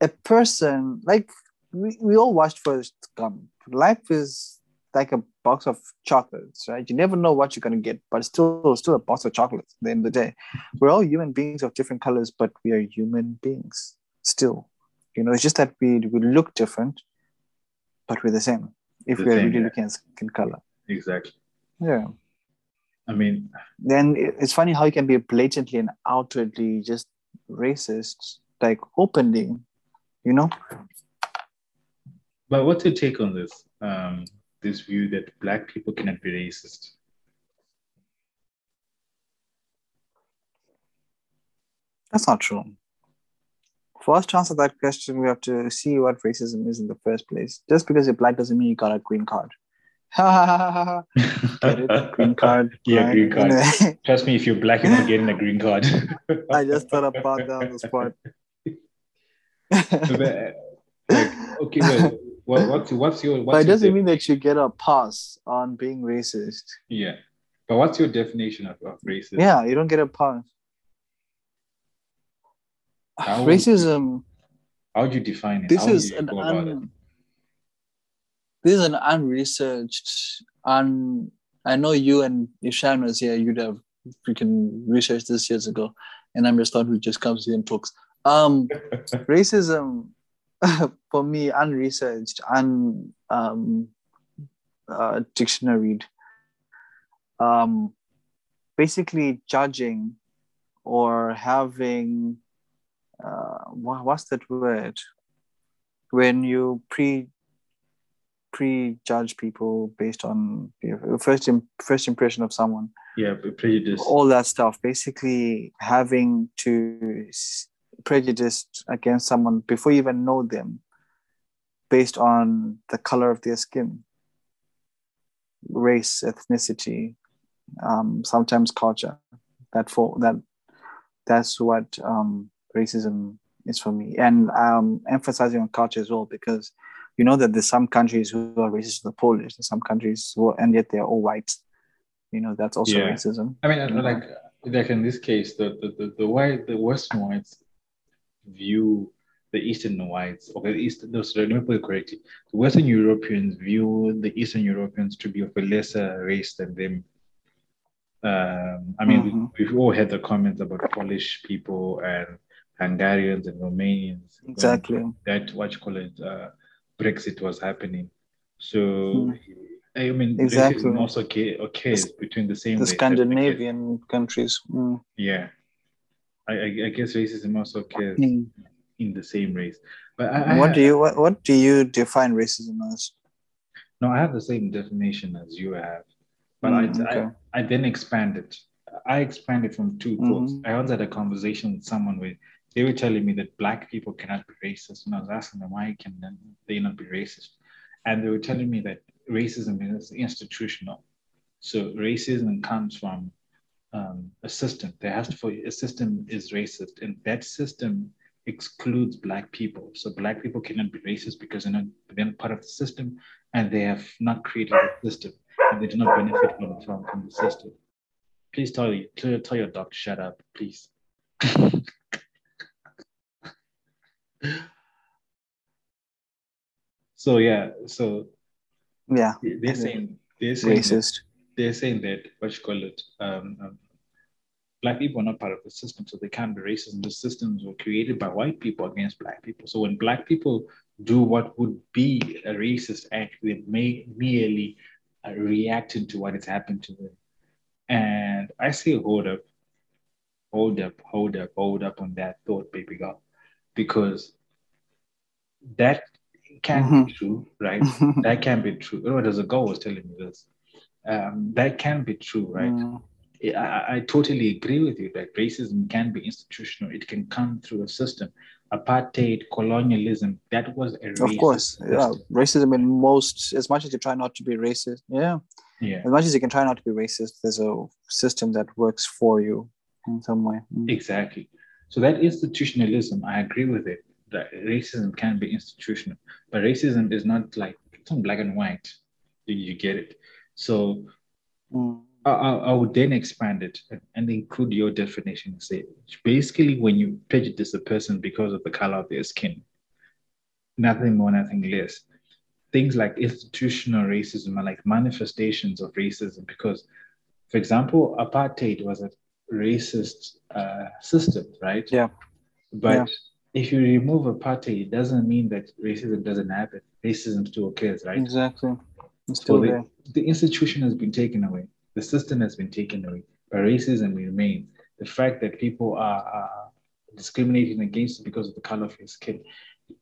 a person like we, we all watched Forrest Gump life is like a box of chocolates right you never know what you're going to get but it's still still a box of chocolates at the end of the day we're all human beings of different colors but we are human beings still. You know, it's just that we we look different, but we're the same. If The we're same, really yeah. looking at skin color. Exactly. Yeah. I mean, Then it's funny how you can be blatantly and outwardly just racist, like openly, you know? but what's your take on this? Um, this view that black people cannot be racist. That's not true. First to answer that question, we have to see what racism is in the first place. Just because you're black doesn't mean you got a green card. Green card. Yeah, right? green card. Trust me, if you're black, you're not getting a green card. I just thought about that on the spot. Uh, okay, well, what, what's what's your what's but it your doesn't def- mean that you get a pass on being racist. yeah, but what's your definition of, of racism? Yeah, you don't get a pass. How- Racism. How would you define it? This How is an go about it? un, this is an unresearched. Un, I know you and if Sharon was here, you'd have freaking researched this years ago, and I'm just thought who just comes here and talks. Um, racism for me unresearched un um uh, dictionary um basically judging or having uh wha- what's that word? When you pre prejudge people based on your first Im- first impression of someone. Yeah, prejudice. all that stuff. Basically having to s- prejudice against someone before you even know them based on the color of their skin race ethnicity um, sometimes culture. That for that that's what um, racism is for me. And um, emphasizing on culture as well because you know that there's some countries who are racist to the polish there's some countries who and yet they're all white. You know that's also Yeah. racism. I mean, like like in this case, the the, the, the white the Western whites view the Eastern whites, okay, the Eastern, no, sorry, let me put it correctly. The Western Europeans view the Eastern Europeans to be of a lesser race than them. Um, I mean, Mhm. we, we've all had the comments about Polish people and Hungarians and Romanians. Exactly. That, what you call it, uh, Brexit was happening. So, Mm. I mean, Exactly. also occur- occurs between the same The Scandinavian countries. Mm. Yeah. I, I, I guess racism also occurs Mm. in the same race. But I, I What ha- do you what, what do you define racism as? no, I have the same definition as you have, but Mm, I, okay. I I then expand it. I expand it from 2 thoughts. Mhm. I once had a conversation with someone where they were telling me that black people cannot be racist, and I was asking them why can they not be racist, and they were telling me that racism is institutional. So racism comes from um, a system. There has to be a system is racist, and that system excludes black people. So black people cannot be racist because they're not they're not part of the system, and they have not created the system, and they do not benefit from from, from the system. Please tell you tell, tell your dog shut up, please. so yeah, so Yeah, they're saying they're saying racist. They're saying that what you call it, um, um, black people are not part of the system, so they can't be racist. And the systems were created by white people against black people. So when black people do what would be a racist act, they may merely uh, reacting to what has happened to them. And I say, hold up, hold up, hold up, hold up on that thought, baby girl, because that can't be true, right? that can't be true. Oh, there's a girl was telling me this. Um, that can be true, right? Mm. I, I, totally agree with you that racism can be institutional. It can come through a system. Apartheid, colonialism, that was a Of course, yeah. Racism in most, as much as you try not to be racist, yeah. Yeah, As much as you can try not to be racist, there's a system that works for you in some way. Mm. exactly. So that institutionalism, I agree with it. That racism can be institutional, but racism is not like it's not black and white. You get it. So Mm. I, I, would then expand it and, and include your definition and say basically when you prejudice a person because of the color of their skin, nothing more, nothing less. Things like institutional racism are like manifestations of racism because, for example, apartheid was a racist uh, system, right? Yeah. But Yeah. if you remove apartheid, it doesn't mean that racism doesn't happen. Racism still occurs, right? Exactly. It's So still the, the institution has been taken away. The system has been taken away, but racism remains. The fact that people are, are discriminating against you because of the color of your skin,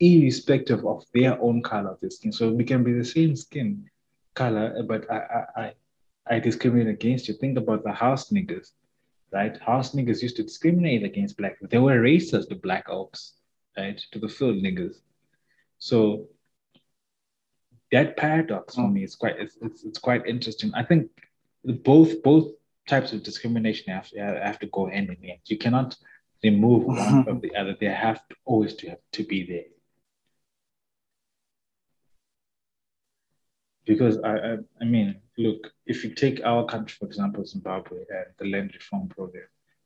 irrespective of their own color of their skin. So we can be the same skin color, but I, I, I, I discriminate against you. Think about the house niggas, right? House niggas used to discriminate against black. They were racist to black oaks, right? To the field niggas. So that paradox for Mm. me is quite it's, it's, it's quite interesting. I think both both types of discrimination have to have to go hand in hand. You cannot remove one from the other. They have to always to have to be there. Because I, I I mean, look, if you take our country, for example, Zimbabwe and the land reform program,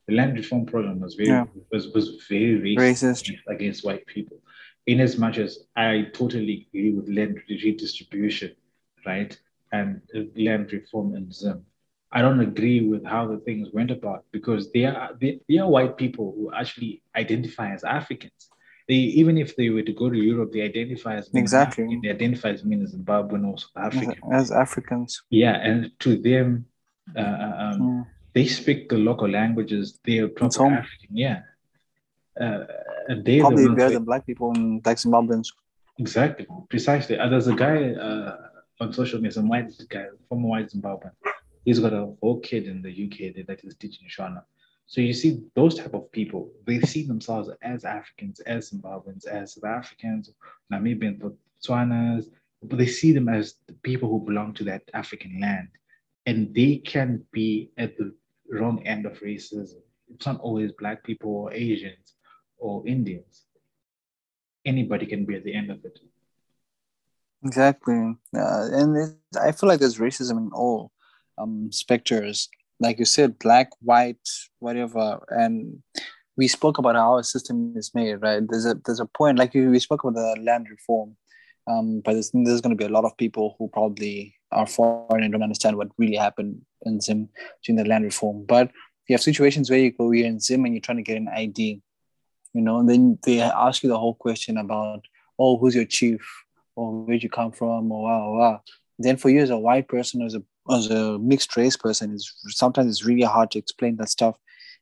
the land reform program was very Yeah. was, was very racist, Racist. Against white people. In as much as I totally agree with land redistribution, right? And uh, land reform in Zim. I don't agree with how the things went about because they are they, they are white people who actually identify as Africans. They even if they were to go to Europe, they identify as Exactly. African. They identify as being a Zimbabwean or South African. As Africans. Yeah, and to them, uh, um, Mm. they speak the local languages. They are proper. African. Yeah, uh, and they're Probably better that- than black people and like Zimbabweans. Exactly, precisely. Uh, there's a guy uh, on social media, some white guy, former white Zimbabwean. He's got a whole kid in the UK that is teaching Shona. So you see those type of people, they see themselves as Africans, as Zimbabweans, as South Africans, Namibians, Botswanas, but they see them as the people who belong to that African land. And they can be at the wrong end of racism. It's not always black people or Asians or Indians. Anybody can be at the end of it. Exactly. Uh, and it, I feel like there's racism in all um, specters. like you said, black, white, whatever. And we spoke about how our system is made, right? There's a there's a point, like we spoke about the land reform. Um, but there's, there's going to be a lot of people who probably are foreign and don't understand what really happened in Zim during the land reform. But you have situations where you go, you're in Zim and you're trying to get an ID, you know, and then they ask you the whole question about, oh, who's your chief? Or where'd you come from? Or wow, wow. Then for you as a white person, as a as a mixed race person, is sometimes it's really hard to explain that stuff.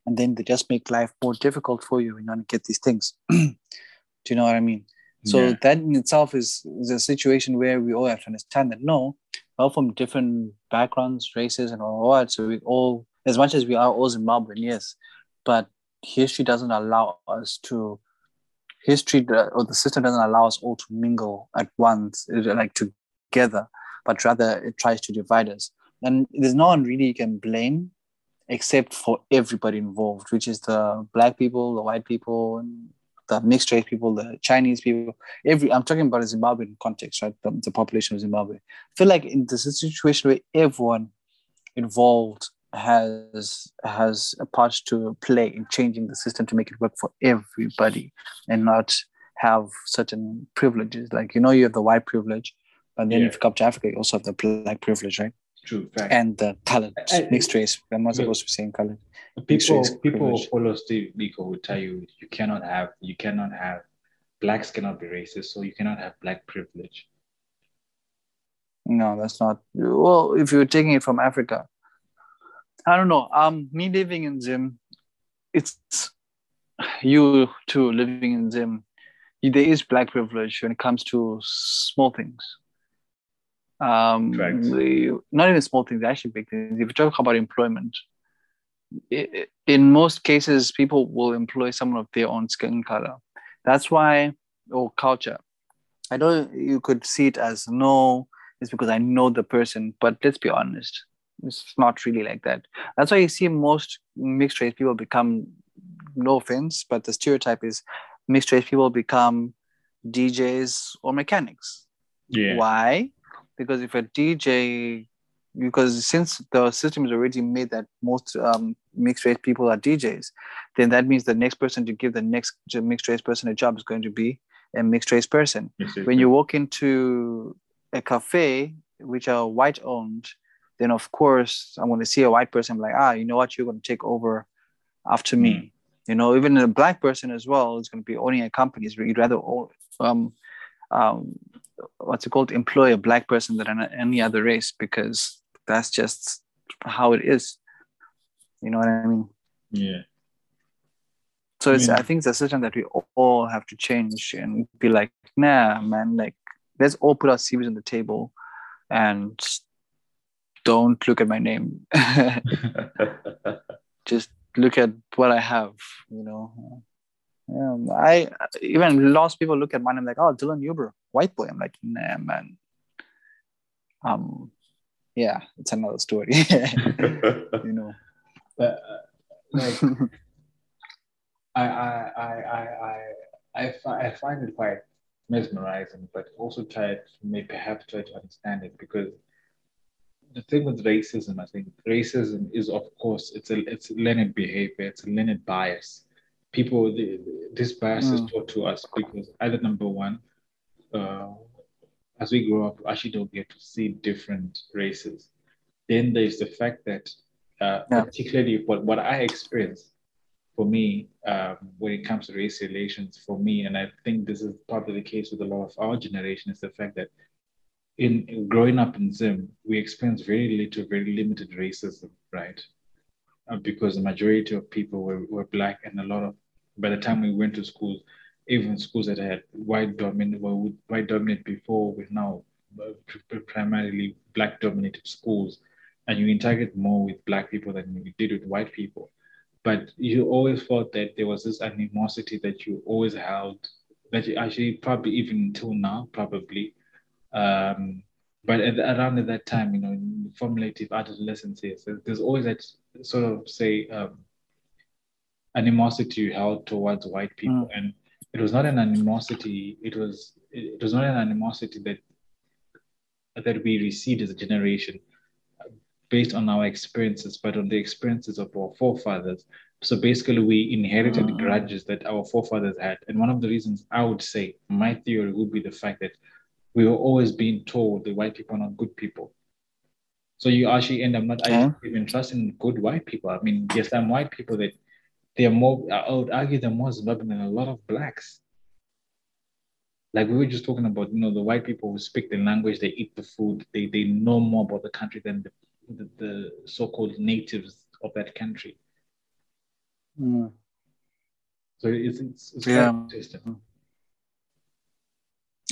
And then they just make life more difficult for you when you to get these things. Do you know what I mean? So Yeah. that in itself is, is a situation where we all have to understand that no, we're all from different backgrounds, races, and all that. So we all, as much as we are all Zimbabwean, yes, but history doesn't allow us to, history uh, or the system doesn't allow us all to mingle at once, like together, but rather it tries to divide us. And there's no one really you can blame except for everybody involved, which is the black people, the white people, the mixed race people, the Chinese people. Every I'm talking about a Zimbabwean context, right? The, the population of Zimbabwe. I feel like in this situation where everyone involved has has a part to play in changing the system to make it work for everybody and not have certain privileges. Like you know, you have the white privilege, but then Yeah. if you come to Africa, you also have the black privilege, right? True fact. And the colored I- uh, uh, mixed race. I'm not supposed to be saying colored. people people privilege. follow Steve Biko will tell you you cannot have you cannot have blacks cannot be racist, so you cannot have black privilege. No, that's not. Well, if you're taking it from Africa, I don't know. Um, me living in Zim, it's you too living in Zim. There is black privilege when it comes to small things. Um, the- not even small things, actually big things. If you talk about employment, i- i- in most cases, people will employ someone of their own skin color. That's why, or culture. I know you could see it as no, it's because I know the person, but let's be honest, it's not really like that. That's why you see most mixed race people become, no offense, but the stereotype is mixed race people become DJs or mechanics. Yeah. Why? Because if a DJ, because since the system is already made that most um, mixed race people are DJs, then that means the next person to give the next mixed race person a job is going to be a mixed race person. When you walk into a cafe which are white owned, then of course I'm going to see a white person I'm like, ah, you know what, you're going to take over after me. You know, even a black person as well is going to be owning a company. Is you'd rather own, um, um, what's it called, employ a black person than any other race because that's just how it is. You know what I mean? yeah. So it's, Yeah. I think it's a system that we all have to change and be like, nah, man, like let's all put our CVs on the table and don't look at my name. Just look at what I have, you know. Yeah, I even lost people look at mine. I'm like, oh, Dylan Uber, white boy. I'm like, nah, man. Um, yeah, it's another story, you know. but uh, like I, I, I, I, I, I, I find it quite mesmerizing, but also try to maybe perhaps try to understand it because the thing with racism, I think racism is of course it's a it's a learned behavior, it's a learned bias. People, the, this bias is Mm. taught to us because either number one, uh, as we grow up, we actually don't get to see different races. Then there's the fact that, uh, Yeah. particularly what, what I experienced for me um, when it comes to race relations, for me, and I think this is probably the case with a lot of our generation, is the fact that in, in growing up in Zim, we experienced very little, very limited racism, right? Uh, because the majority of people were, were black, and a lot of by the time we went to schools, even schools that had white dominant, well, white dominant before, with now uh, primarily black dominated schools, and you interacted more with black people than you did with white people. But you always felt that there was this animosity that you always held, that you actually probably even until now, probably. Um, but at, around at that time, you know, in formative adolescence, yes, there's, always that sort of say um, animosity you held towards white people, and it was not an animosity. It was it was not an animosity that that we received as a generation. based on our experiences, but on the experiences of our forefathers. So basically, we inherited Mm. grudges that our forefathers had. And one of the reasons I would say, my theory would be the fact that we were always being told the white people are not good people. So you actually end up not Yeah. even trusting good white people. I mean, yes, some white people that they are more, I would argue they're more Zimbabwean than a lot of blacks. Like we were just talking about, you know, the white people who speak the language, they eat the food, they, they know more about the country than the, the, the so-called natives of that country. Mm. So it's it's, it's Yeah. quite interesting.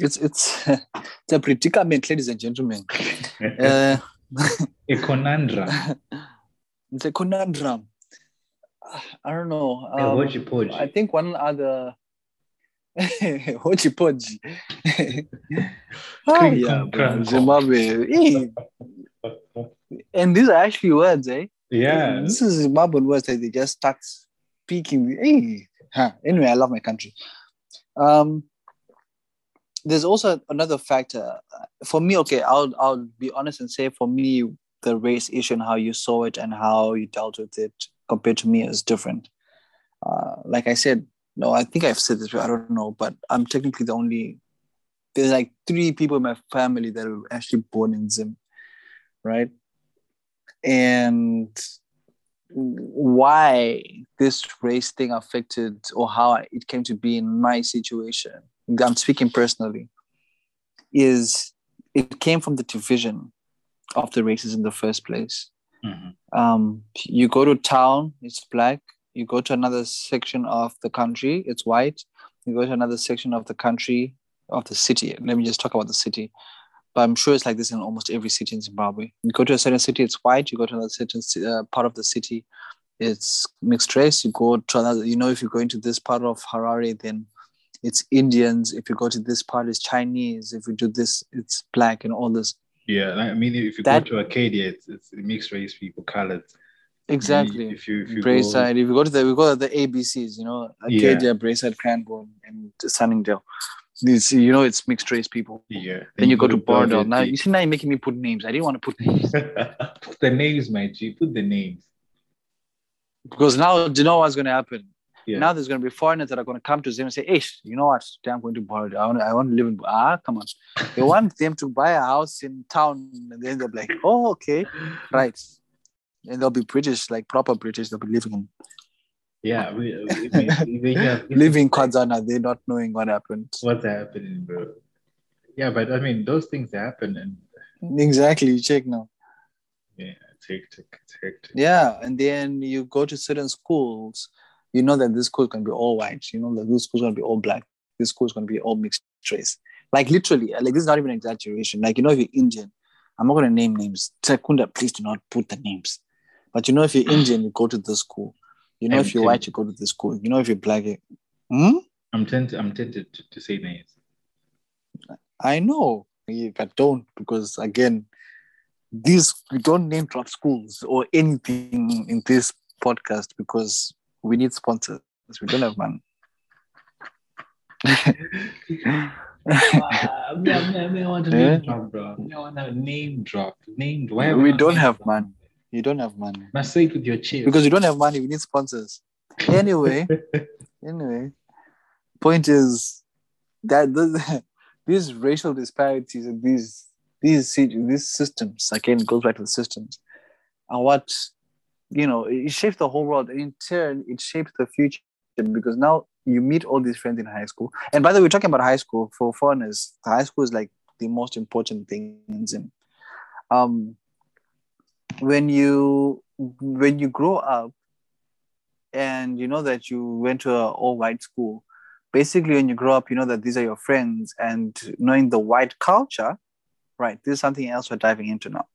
It's it's it's a predicament, ladies and gentlemen. Uh, a conundrum. it's a conundrum. I don't know. Um, hodgepodge. I think one other hodgepodge. oh, yeah. Zimbabwe. Eh, And these are actually words, eh? yeah. This is Zimbabwean words that they just start speaking. Hey. Huh. Anyway, I love my country. Um, there's also another factor for me. Okay, I'll I'll be honest and say for me the race issue and how you saw it and how you dealt with it compared to me is different. Uh, like I said, no, I think I've said this. I don't know, but I'm technically the only. There's like three people in my family that were actually born in Zim, right? And why this race thing affected or how it came to be in my situation i'm speaking personally is it came from the division of the races in the first place. Mhm. um, you go to town it's black. You go to another section of the country it's white. You go to another section of the country of the city. Let me just talk about the city. But i'm sure it's like this in almost every city in zimbabwe. You go to a certain city it's white. You go to another certain uh, part of the city it's mixed race. You go to another you know if you go into this part of harare then it's indians if you go to this part it's chinese if you do this it's black and all this Yeah, I mean, if you That- go to Arcadia, it's, it's mixed race people, colored. exactly If you if you go, Braeside. If you go to the we go to the ABCs, you know, Arcadia, Braeside, Cranbourne, and Sunningdale. It's, you know, it's mixed race people. yeah, Then you go to Borrowdale. Borrowdale, Now you see, now you're making me put names. I didn't want to put names put the names, my G. Put the names. because now, do you know what's going to happen? Yeah. Now there's going to be foreigners that are going to come to them and say, "Hey, you know what? Today I'm going to Borrowdale. I want, I want to live in ah, come on." They want them to buy a house in town, and then they're like, "Oh, okay, right." And they'll be British, like proper British. They'll be living in Yeah, we, we, we, we have living in Kuwadzana. They're not knowing what happened. what's happening, bro. Yeah, but I mean, those things happen, and Exactly. You check now. yeah. It's hectic. Yeah, and then you go to certain schools, you know that this school is going to be all white. You know that this school is going to be all black. This school is going to be all mixed race. Like literally, like this is not even an exaggeration. Like you know, if you're Indian, I'm not going to name names. Sekunda, please do not put the names. But you know, if you're Indian, you go to this school. You know, if you're Empty. white, you go to this school. You know, if you're black, you... Hmm? I'm tempted. I'm tempted to, to say names. I know, but don't because again, these we don't name drop schools or anything in this podcast because we need sponsors. We don't have money. Ah, me, me, me, I want a Eh? name drop, bro. Me, I want a name drop. Name. Why we don't have drop? money. You don't have money Must say it with your chest. because you don't have money. We need sponsors. Anyway, anyway, point is that the, these racial disparities and these these these systems again goes back to the systems are what you know it shapes the whole world. In turn it shapes the future because now you meet all these friends in high school. And by the way we're talking about high school. For foreigners high school is like the most important thing in um when you when you grow up and you know that you went to an all white school basically when you grow up you know that these are your friends and knowing the white culture right this is something else we're diving into now.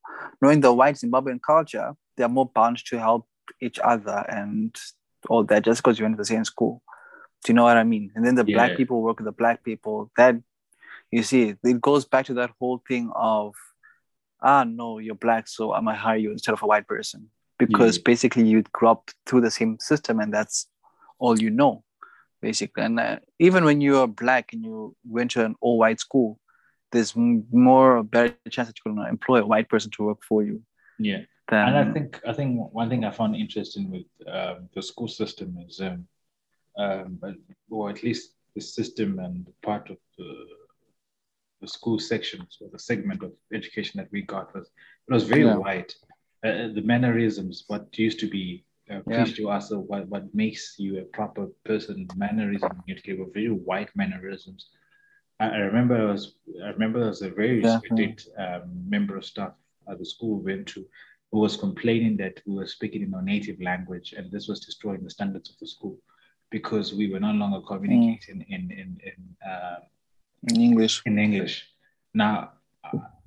Knowing the white zimbabwean culture they're more bound to help each other and all that just because you went to the same school do you know what i mean and then the Yeah. black people work with the black people that you see it goes back to that whole thing of ah no you're black so i might hire you instead of a white person because Yeah. basically you grew up through the same system and that's all you know basically and uh, even when you are black and you went to an all white school there's more better chance that you're going to employ a white person to work for you yeah. Than and I think I think one thing I found interesting with um, the school system is, um, um, or at least the system and part of the the school sections or the segment of education that we got was it was very Yeah. wide. Uh, the mannerisms, what used to be uh, Yeah. preached to us, what what makes you a proper person, mannerism in education were very wide mannerisms. I, I remember I was I remember there was a very Yeah. respected um, member of staff at the school we went to who was complaining that we were speaking in our native language and this was destroying the standards of the school because we were no longer communicating in in in, uh, in English. in English. Now,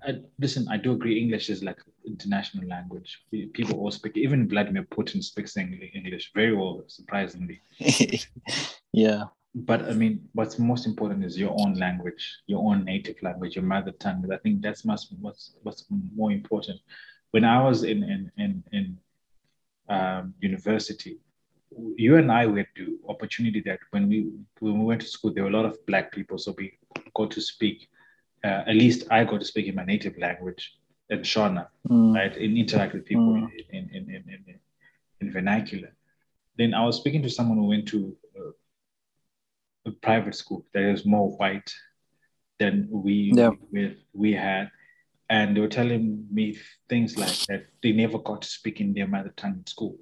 I, listen, I do agree English is like international language. People all speak, even Vladimir Putin speaks English very well, surprisingly. yeah. But I mean, what's most important is your own language, your own native language, your mother tongue. I think that's must what's what's more important. When I was in in in, in um, university, you and I had the opportunity that when we when we went to school, there were a lot of black people, so we got to speak. Uh, at least I got to speak in my native language, in Shona, Mm. right? And interact with people Mm. in, in, in, in, in, in vernacular. Then I was speaking to someone who went to uh, a private school that is more white than we Yeah. we, we had. And they were telling me things like that they never got to speak in their mother tongue in school.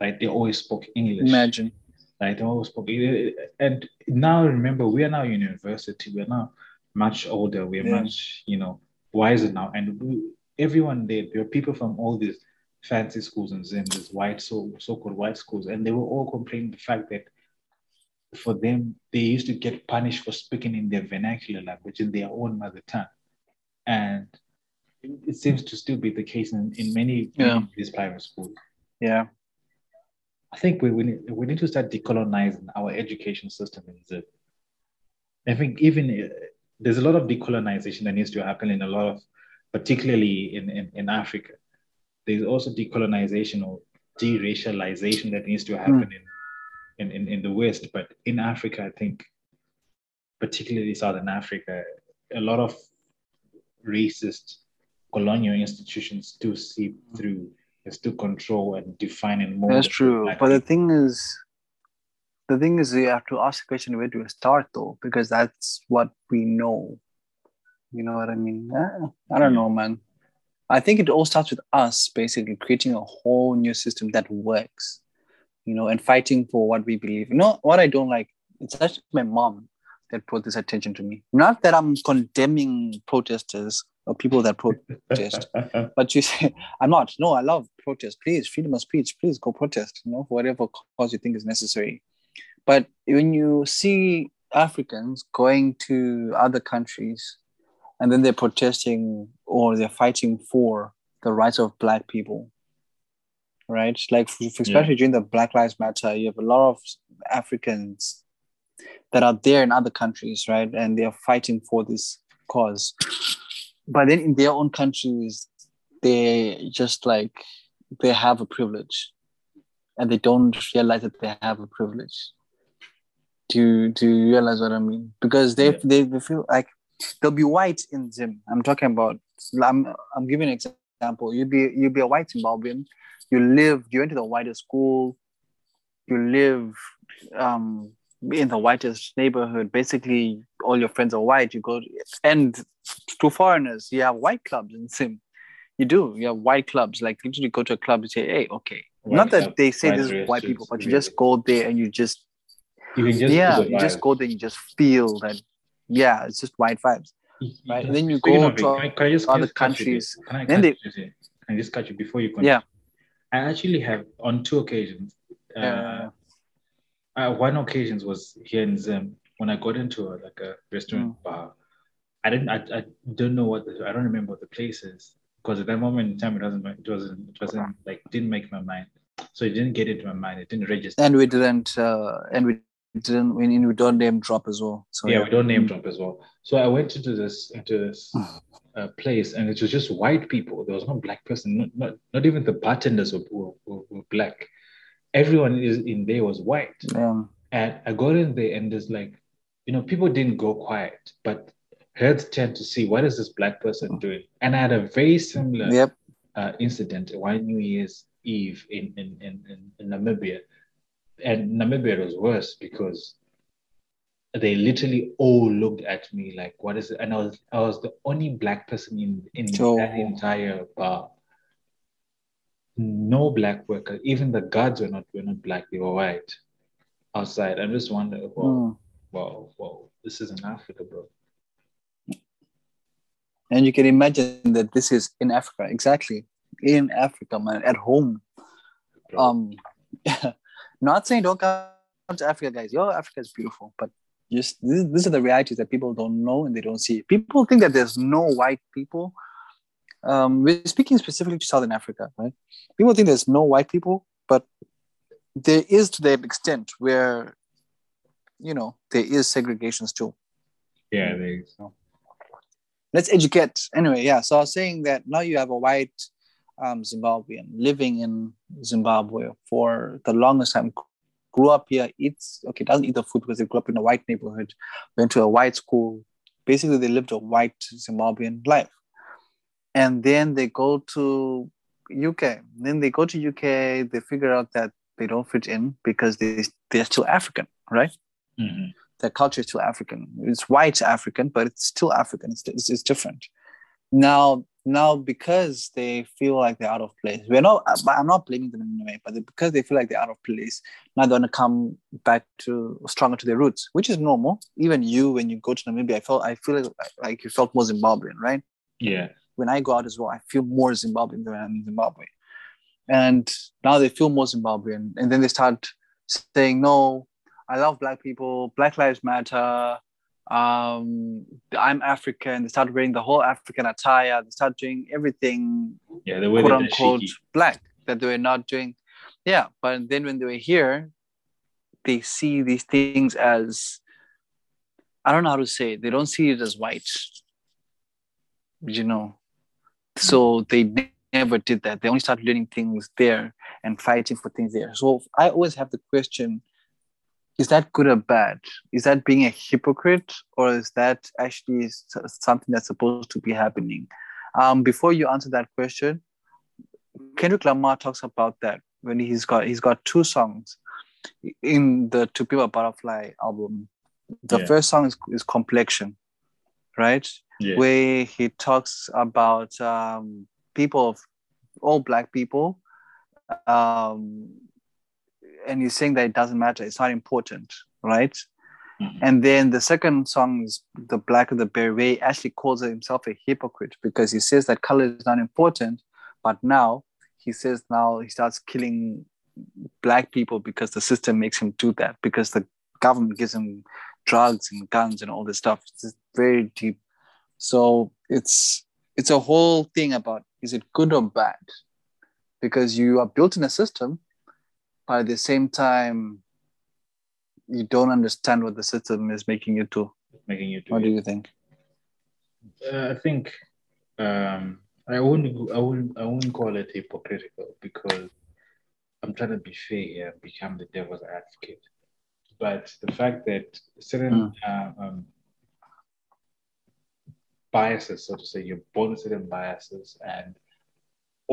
Like they always spoke English. Imagine. Like they always spoke. And now remember, we are now in university. We're now much older. We're Yeah. much, you know, wiser now. And we, everyone there, there are people from all these fancy schools and Zim, these white, so so-called white schools, and they were all complaining the fact that for them, they used to get punished for speaking in their vernacular language, in their own mother tongue. And it seems to still be the case in, in many, Yeah. of these private schools. Yeah. I think we, we, need, we need to start decolonizing our education system in Zim. I think even uh, there's a lot of decolonization that needs to happen in a lot of, particularly in, in, in Africa. There's also decolonization or deracialization that needs to happen in, in, in, in the West. But in Africa, I think, particularly Southern Africa, a lot of racist colonial institutions still seep through and still control and define and mold. That's true. But the thing is, the thing is, you have to ask the question where do we start though? Because that's what we know. You know what I mean? I don't know, man. I think it all starts with us basically creating a whole new system that works, you know, and fighting for what we believe. You know what I don't like? It's actually my mom that brought this attention to me. Not that I'm condemning protesters or people that protest, but you say, I'm not. No, I love protest. Please, freedom of speech. Please go protest, you know, for whatever cause you think is necessary. But when you see Africans going to other countries and then they're protesting or they're fighting for the rights of Black people, right? Like, especially during the Black Lives Matter, you have a lot of Africans that are there in other countries, right? And they're fighting for this cause. But then in their own countries, they just like they have a privilege and they don't realize that they have a privilege. Do you, do you realize what I mean? Because they, Yeah. they, they feel like they'll be white in Zim. I'm talking about, I'm, I'm giving an example. You'd be, you'd be a white Zimbabwean. You live, you went to the whitest school. You live um, in the whitest neighborhood. Basically, all your friends are white. You go, and to foreigners, you have white clubs in Zim. You do. You have white clubs. Like literally go to a club and say, hey, okay. White Not that club, they say this is white people, but you just go there and you just, You can just yeah, you just go there and you just feel that, yeah, it's just white vibes. Right, and then you go to can I- can I just- other just cut you countries. Can I Then cut they- you? Can I just cut you before you continue? Yeah. I actually have on two occasions. Uh, Yeah. uh, one occasion was here in Zim when I got into a, like a restaurant Mm. bar. I didn't. I, I don't know what the, I don't remember what the place is because at that moment in time it wasn't. It wasn't. It wasn't like didn't make my mind. So it didn't get into my mind. It didn't register. And we didn't, uh, and we didn't, we, we don't name drop as well. So yeah, we don't name drop as well. So I went into this into this uh, place, and it was just white people. There was no black person. Not not, not even the bartenders were, were, were, were black. Everyone is in there was white. Yeah. And I got in there, and there's like, you know, people didn't go quiet, but heads tend to see what is this black person doing. And I had a very similar Yep. uh, incident, one New Year's Eve in, in, in, in, Namibia. And Namibia was worse because they literally all looked at me like, what is it? And I was I was the only black person in, in Oh. that entire bar. No black worker, even the guards were not were not black, they were white outside. I just wonder, well, Mm. wow, wow, this is in Africa, bro. And you can imagine that this is in Africa, exactly in Africa, man, at home. bro. Um, not saying don't come to Africa, guys. Yo, Africa is beautiful, but just this, these are the realities that people don't know and they don't see. People think that there's no white people. Um, we're speaking specifically to Southern Africa, right? People think there's no white people, but there is to that extent where, you know, there is segregation still. yeah, they let's educate. Anyway yeah so i was saying that now you have a white um, zimbabwean living in zimbabwe for the longest time. Grew up here eats okay doesn't eat the food because they grew up in a white neighborhood. Went to a white school. Basically they lived a white zimbabwean life. And then they go to uk then they go to uk they figure out that they don't fit in because they, they're still african right? Mhm. The culture is still African. It's white African, but it's still African. It's, it's, it's different. Now, now because they feel like they're out of place, we're not. I'm not blaming them in any way, but because they feel like they're out of place, now they want to come back to stronger to their roots, which is normal. Even you, when you go to Namibia, I felt I feel like, like you felt more Zimbabwean, right? Yeah. when I go out as well, I feel more Zimbabwean than I'm in Zimbabwe. And now they feel more Zimbabwean. And then they start saying, no, I love Black people. Black Lives Matter. Um, I'm African. They start wearing the whole African attire. They start doing everything Yeah, the way quote they unquote black that they were not doing. Yeah, but then when they were here, they see these things as I don't know how to say it. They don't see it as white. You know. So they never did that. They only started learning things there and fighting for things there. So I always have the question is that good or bad? Is that being a hypocrite or is that actually something that's supposed to be happening? Um, before you answer that question, Kendrick Lamar talks about that when he's got he's got two songs in the To Be a Butterfly album. The Yeah. first song is, is Complexion, right? Yeah. Where he talks about um, people of all black people, um, and he's saying that it doesn't matter, it's not important, right? Mhm. And then the second song is The Black of the he actually calls himself a hypocrite because he says that color is not important, but now he says now he starts killing black people because the system makes him do that, because the government gives him drugs and guns and all this stuff. It's very deep. So it's it's a whole thing about is it good or bad? Because you are built in a system, but at the same time, you don't understand what the system is making you do. Making you do What it. do you think? Uh, I think um, I wouldn't I wouldn't I wouldn't call it hypocritical because I'm trying to be fair and become the devil's advocate. But the fact that certain uh, um, biases, so to say, you're born with certain biases, and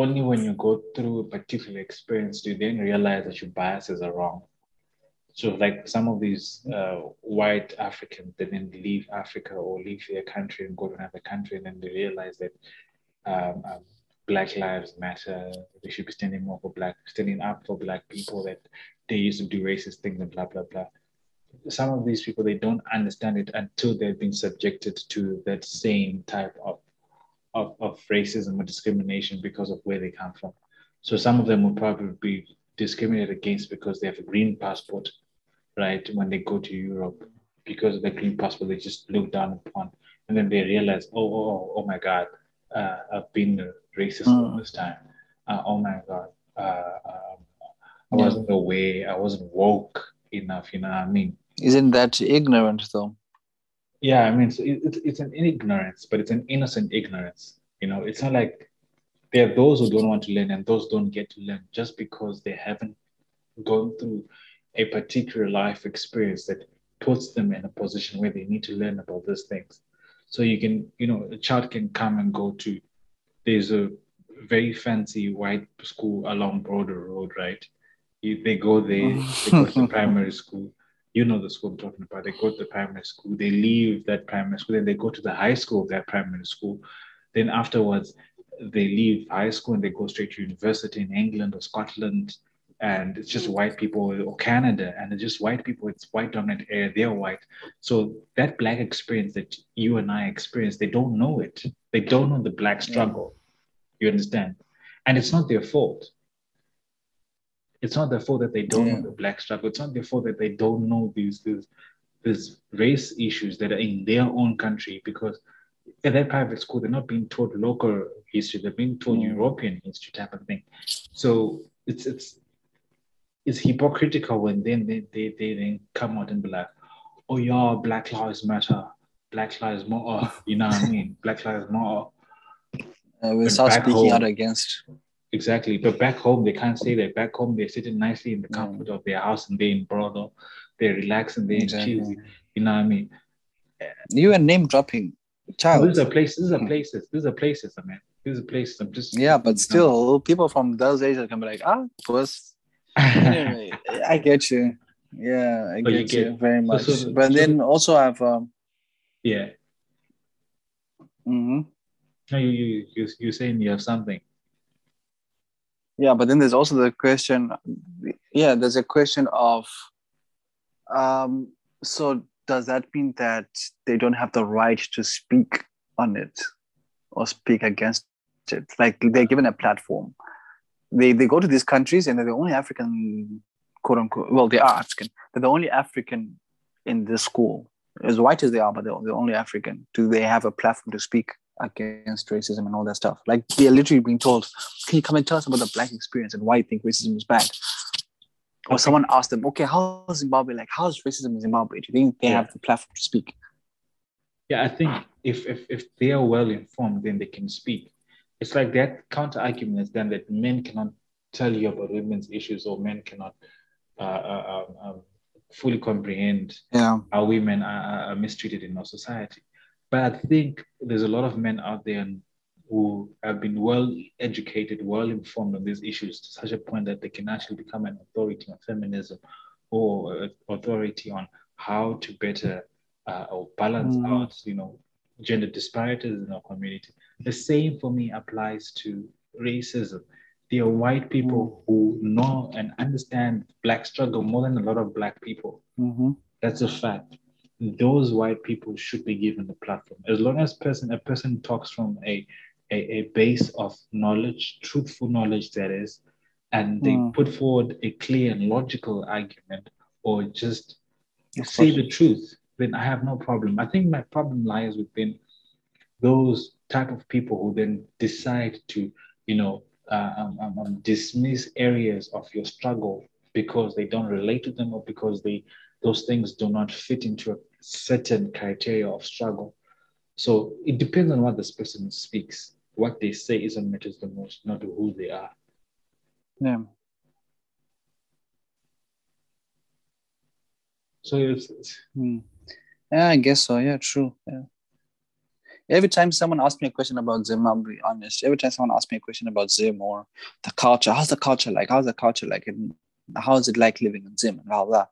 only when you go through a particular experience do you then realize that your biases are wrong. So, like some of these uh, white Africans, they then leave Africa or leave their country and go to another country, and then they realize that um, um, Black lives matter. They should be standing more for Black, standing up for Black people. That they used to do racist things and blah blah blah. Some of these people they don't understand it until they've been subjected to that same type of of, of racism or discrimination because of where they come from. So some of them will probably be discriminated against because they have a green passport, right? When they go to Europe, because of the green passport, they just look down upon, and then they realize, oh, oh, oh, oh my God, uh, I've been racist all Mm. this time. Uh, oh my God, uh, um, I wasn't aware, I wasn't woke enough. You know what I mean? Isn't that ignorant though? Yeah, I mean, so it's it's an ignorance, but it's an innocent ignorance. You know, it's not like there are those who don't want to learn and those don't get to learn just because they haven't gone through a particular life experience that puts them in a position where they need to learn about these things. So you can, you know, a child can come and go to. There's a very fancy white school along Borrowdale Road, right? You, they go there, they go to primary school. You know the school I'm talking about. They go to the primary school, they leave that primary school, then they go to the high school of that primary school. Then afterwards, they leave high school and they go straight to university in England or Scotland. And it's just white people or Canada, and it's just white people. It's white dominant area. They're white. So that black experience that you and I experience, they don't know it. They don't know the black struggle. You understand? And it's not their fault. It's not their fault that they don't Yeah. know the black struggle. It's not their fault that they don't know these these these race issues that are in their own country because at that private school they're not being taught local history. They're being taught Mm. European history type of thing. So it's it's it's hypocritical when then they, they, they then come out and be like, oh yeah, Black Lives Matter, Black Lives Matter. You know what I mean? Black Lives Matter. Uh, we start speaking out against. Exactly. But back home, they can't say that. Back home, they're sitting nicely in the Mm. comfort of their house and they're in Borrowdale. They're relaxing, they're Exactly. in chill. You know what I mean? You are name dropping, child. These are places, these are places, these are places, I mean. These are places. I'm just Yeah, but still, people from those ages can be like, ah, puss. Anyway, I get you. Yeah, I Oh, you get you, get- very much. so- but so- then also I've um, yeah. mhm. No, you you you you're saying you have something. Yeah, but then there's also the question. Yeah, there's a question of, um, so does that mean that they don't have the right to speak on it or speak against it? Like they're given a platform. They they go to these countries and they're the only African, quote unquote. Well, they are African. They're the only African in this school, as white as they are, but they're the only African. Do they have a platform to speak against racism and all that stuff? Like they're literally being told, "Can you come and tell us about the black experience and why you think racism is bad?" Or Okay. someone asked them, "Okay, how's Zimbabwe like? How's racism in Zimbabwe? Do you think they Yeah. have the platform to speak?" Yeah, I think if if if they are well informed, then they can speak. It's like that counter argument is then that men cannot tell you about women's issues or men cannot uh, uh, um, um, fully comprehend Yeah. how women are, are- are mistreated in our society. But I think there's a lot of men out there who have been well educated, well informed on these issues to such a point that they can actually become an authority on feminism or uh, authority on how to better uh, or balance Mm. out, you know, gender disparities in our community. The same for me applies to racism. There are white people who know and understand black struggle more than a lot of black people. Mm-hmm. That's a fact. Those white people should be given the platform. As long as person a person talks from a, a, a base of knowledge, truthful knowledge that is, and they Mm. put forward a clear and logical argument or just say the truth, then I have no problem. I think my problem lies within those type of people who then decide to, you know, uh, um, um, um, dismiss areas of your struggle because they don't relate to them or because they those things do not fit into a certain criteria of struggle. So it depends on what this person speaks. What they say is what matters the most, not who they are. Yeah. So it's, it's Hmm. Yeah, I guess so. Yeah, true. Yeah. Every time someone asks me a question about Zim, I'll be honest. Every time someone asks me a question about Zim or the culture, how's the culture like? How's the culture like? And how is it like living in Zim and blah blah.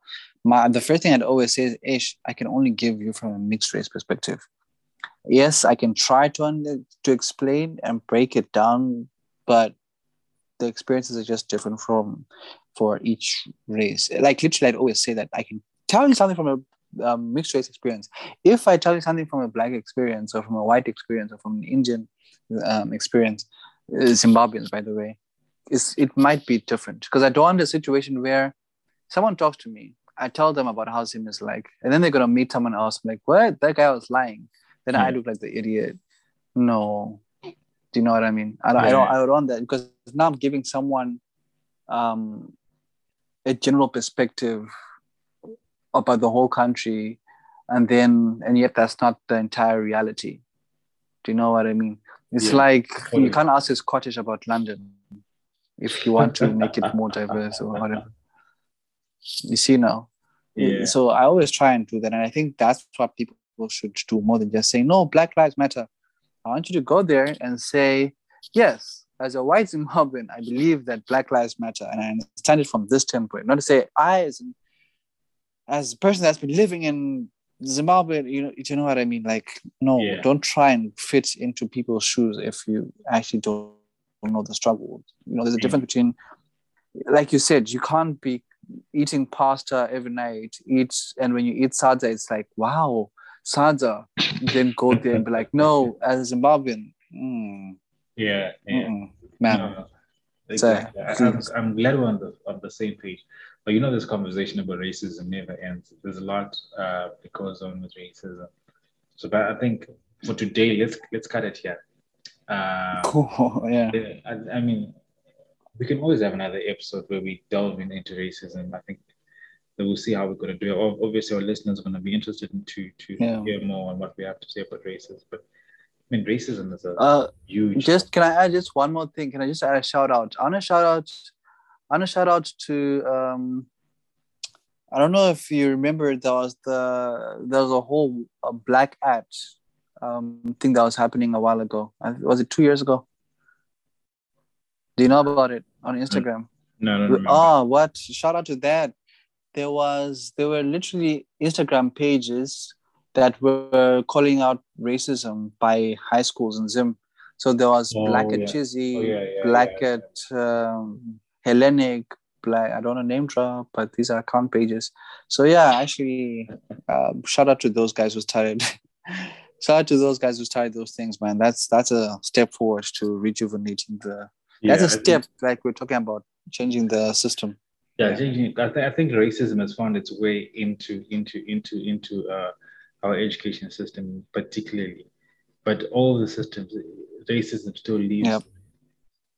My the first thing I'd always say is, Ish, I can only give you from a mixed race perspective. Yes, I can try to to explain and break it down, but the experiences are just different from for each race. Like literally, I'd always say that I can tell you something from a um, mixed race experience. If I tell you something from a black experience or from a white experience or from an Indian um, experience, uh, Zimbabweans, by the way, it's, it might be different because I don't want a situation where someone talks to me, I tell them about how Zim is like, and then they're gonna meet someone else. I'm like, what? That guy was lying. Then I look like the idiot. No, do you know what I mean? I, don't- I don't. I don't want that because now I'm giving someone um, a general perspective about the whole country and then and yet that's not the entire reality do you know what i mean it's Yeah, like totally. you can't ask a scottish about london if you want to make it more diverse or whatever you see now Yeah. so i always try and do that and i think that's what people should do more than just saying no black lives matter i want you to go there and say yes as a white Zimbabwean, I believe that Black Lives Matter, and I understand it from this template. Not to say I, as an, as a person that's been living in Zimbabwe, you know, you know what I mean. Like, no, Yeah. don't try and fit into people's shoes if you actually don't know the struggle. You know, there's a difference between, like you said, you can't be eating pasta every night. Eat and when you eat sadza, it's like wow, sadza. then go there and be like, no, as a Zimbabwean, mm, Yeah, yeah. man. No, no. Exactly. I- I'm, I'm glad we're on the on the same page. But you know, this conversation about racism never ends. There's a lot uh, that goes on with racism. So, but I think for today, let's let's cut it here. Uh, Cool. Yeah. I, I mean, we can always have another episode where we delve in, into racism. I think that we'll see how we're going to do it. Obviously, our listeners are going to be interested in to to Yeah. hear more on what we have to say about racism. But I mean, racism is a Uh, huge. just can I add just one more thing? Can I just add a shout out? I want to shout out. I want to shout out to. Um, I don't know if you remember there was the there was a whole a black ad um, thing that was happening a while ago. Was it two years ago? Do you know about it on Instagram? no, no, no. Oh, what? Shout out to that. There was there were literally Instagram pages that were calling out racism by high schools in Zim. So there was Oh, Black at yeah. Chizzy, Oh, yeah, yeah, Black yeah, at um, Hellenic, Black. I don't know name drop, but these are account pages. So yeah, actually, um, shout out to those guys who started. shout out to those guys who started those things, man. That's that's a step forward to rejuvenating the. that's Yeah, a I think- step like we're talking about changing the system. Yeah, changing- I, th- I think racism has found its way into into into into uh, our education system, particularly. But all the systems, racism still lives. Yep.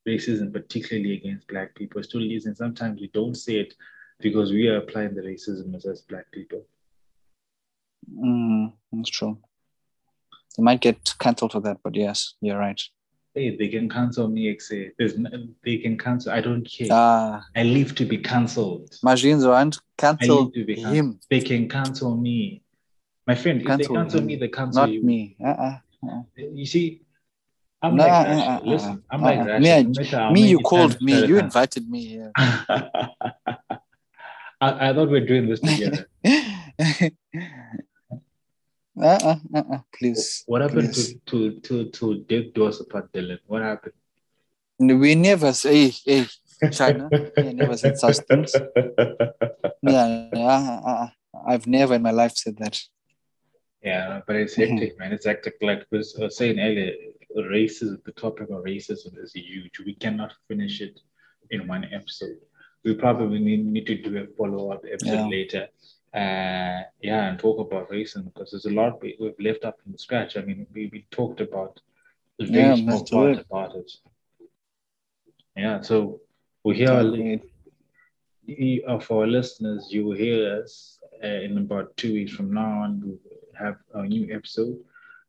Racism, particularly against Black people, still lives, and sometimes we don't say it because we are applying the racism as, as Black people. Mm, that's true. They might get cancelled for that, but yes, you're right. Hey, they can cancel me. There's no, they can cancel. I don't care. Ah, I live to be cancelled. machines and cancel need to be cancelled. him, They can cancel me. My friend, if Cancel they cancel him, me, they cancel not you. me. Uh-uh. You see, I'm Nah, like uh, uh, Listen, I'm like uh. Me, I- me, you called me. You invited me here. I, I thought we are doing this together. uh-uh, uh-uh. Please. what happened please. to to to to dig doors apart, Dylan? What happened? We never say, hey, China. We never said such things. Yeah, yeah, uh-uh. I've never in my life said that. Yeah, but it's hectic, man. It's hectic. Like I was uh, saying earlier, racism, the topic of racism is huge. We cannot finish it in one episode. We probably need, need to do a follow up episode Yeah. later. Uh, yeah, and talk about racism because there's a lot we, we've left up from scratch. I mean, we, we talked about very Yeah, small part it. about it. Yeah, so we hear our for our listeners, you will hear us uh, in about two weeks from now on. We have a new episode.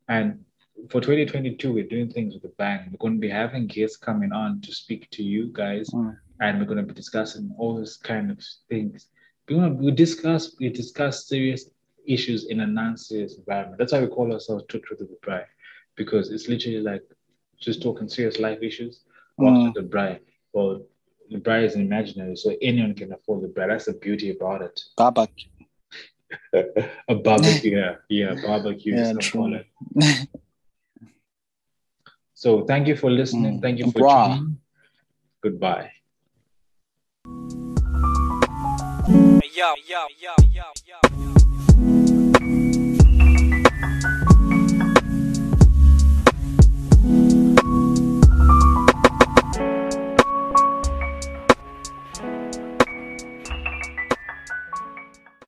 And for 2022, we're doing things with a bang. We're going to be having guests coming on to speak to you guys, Mm. and we're going to be discussing all this kind of things. We discuss we discuss serious issues in a non-serious environment. That's why we call ourselves Truth with the Braai, because it's literally like just talking serious life issues whilst Mm. with the braai. Well, the braai is imaginary, so anyone can afford the braai. That's the beauty about it. Baba. a barbecue, yeah, yeah, barbecue. Yeah, true. So thank you for listening. Mm. Thank you for. Goodbye. Yo, yo, yo, yo, yo.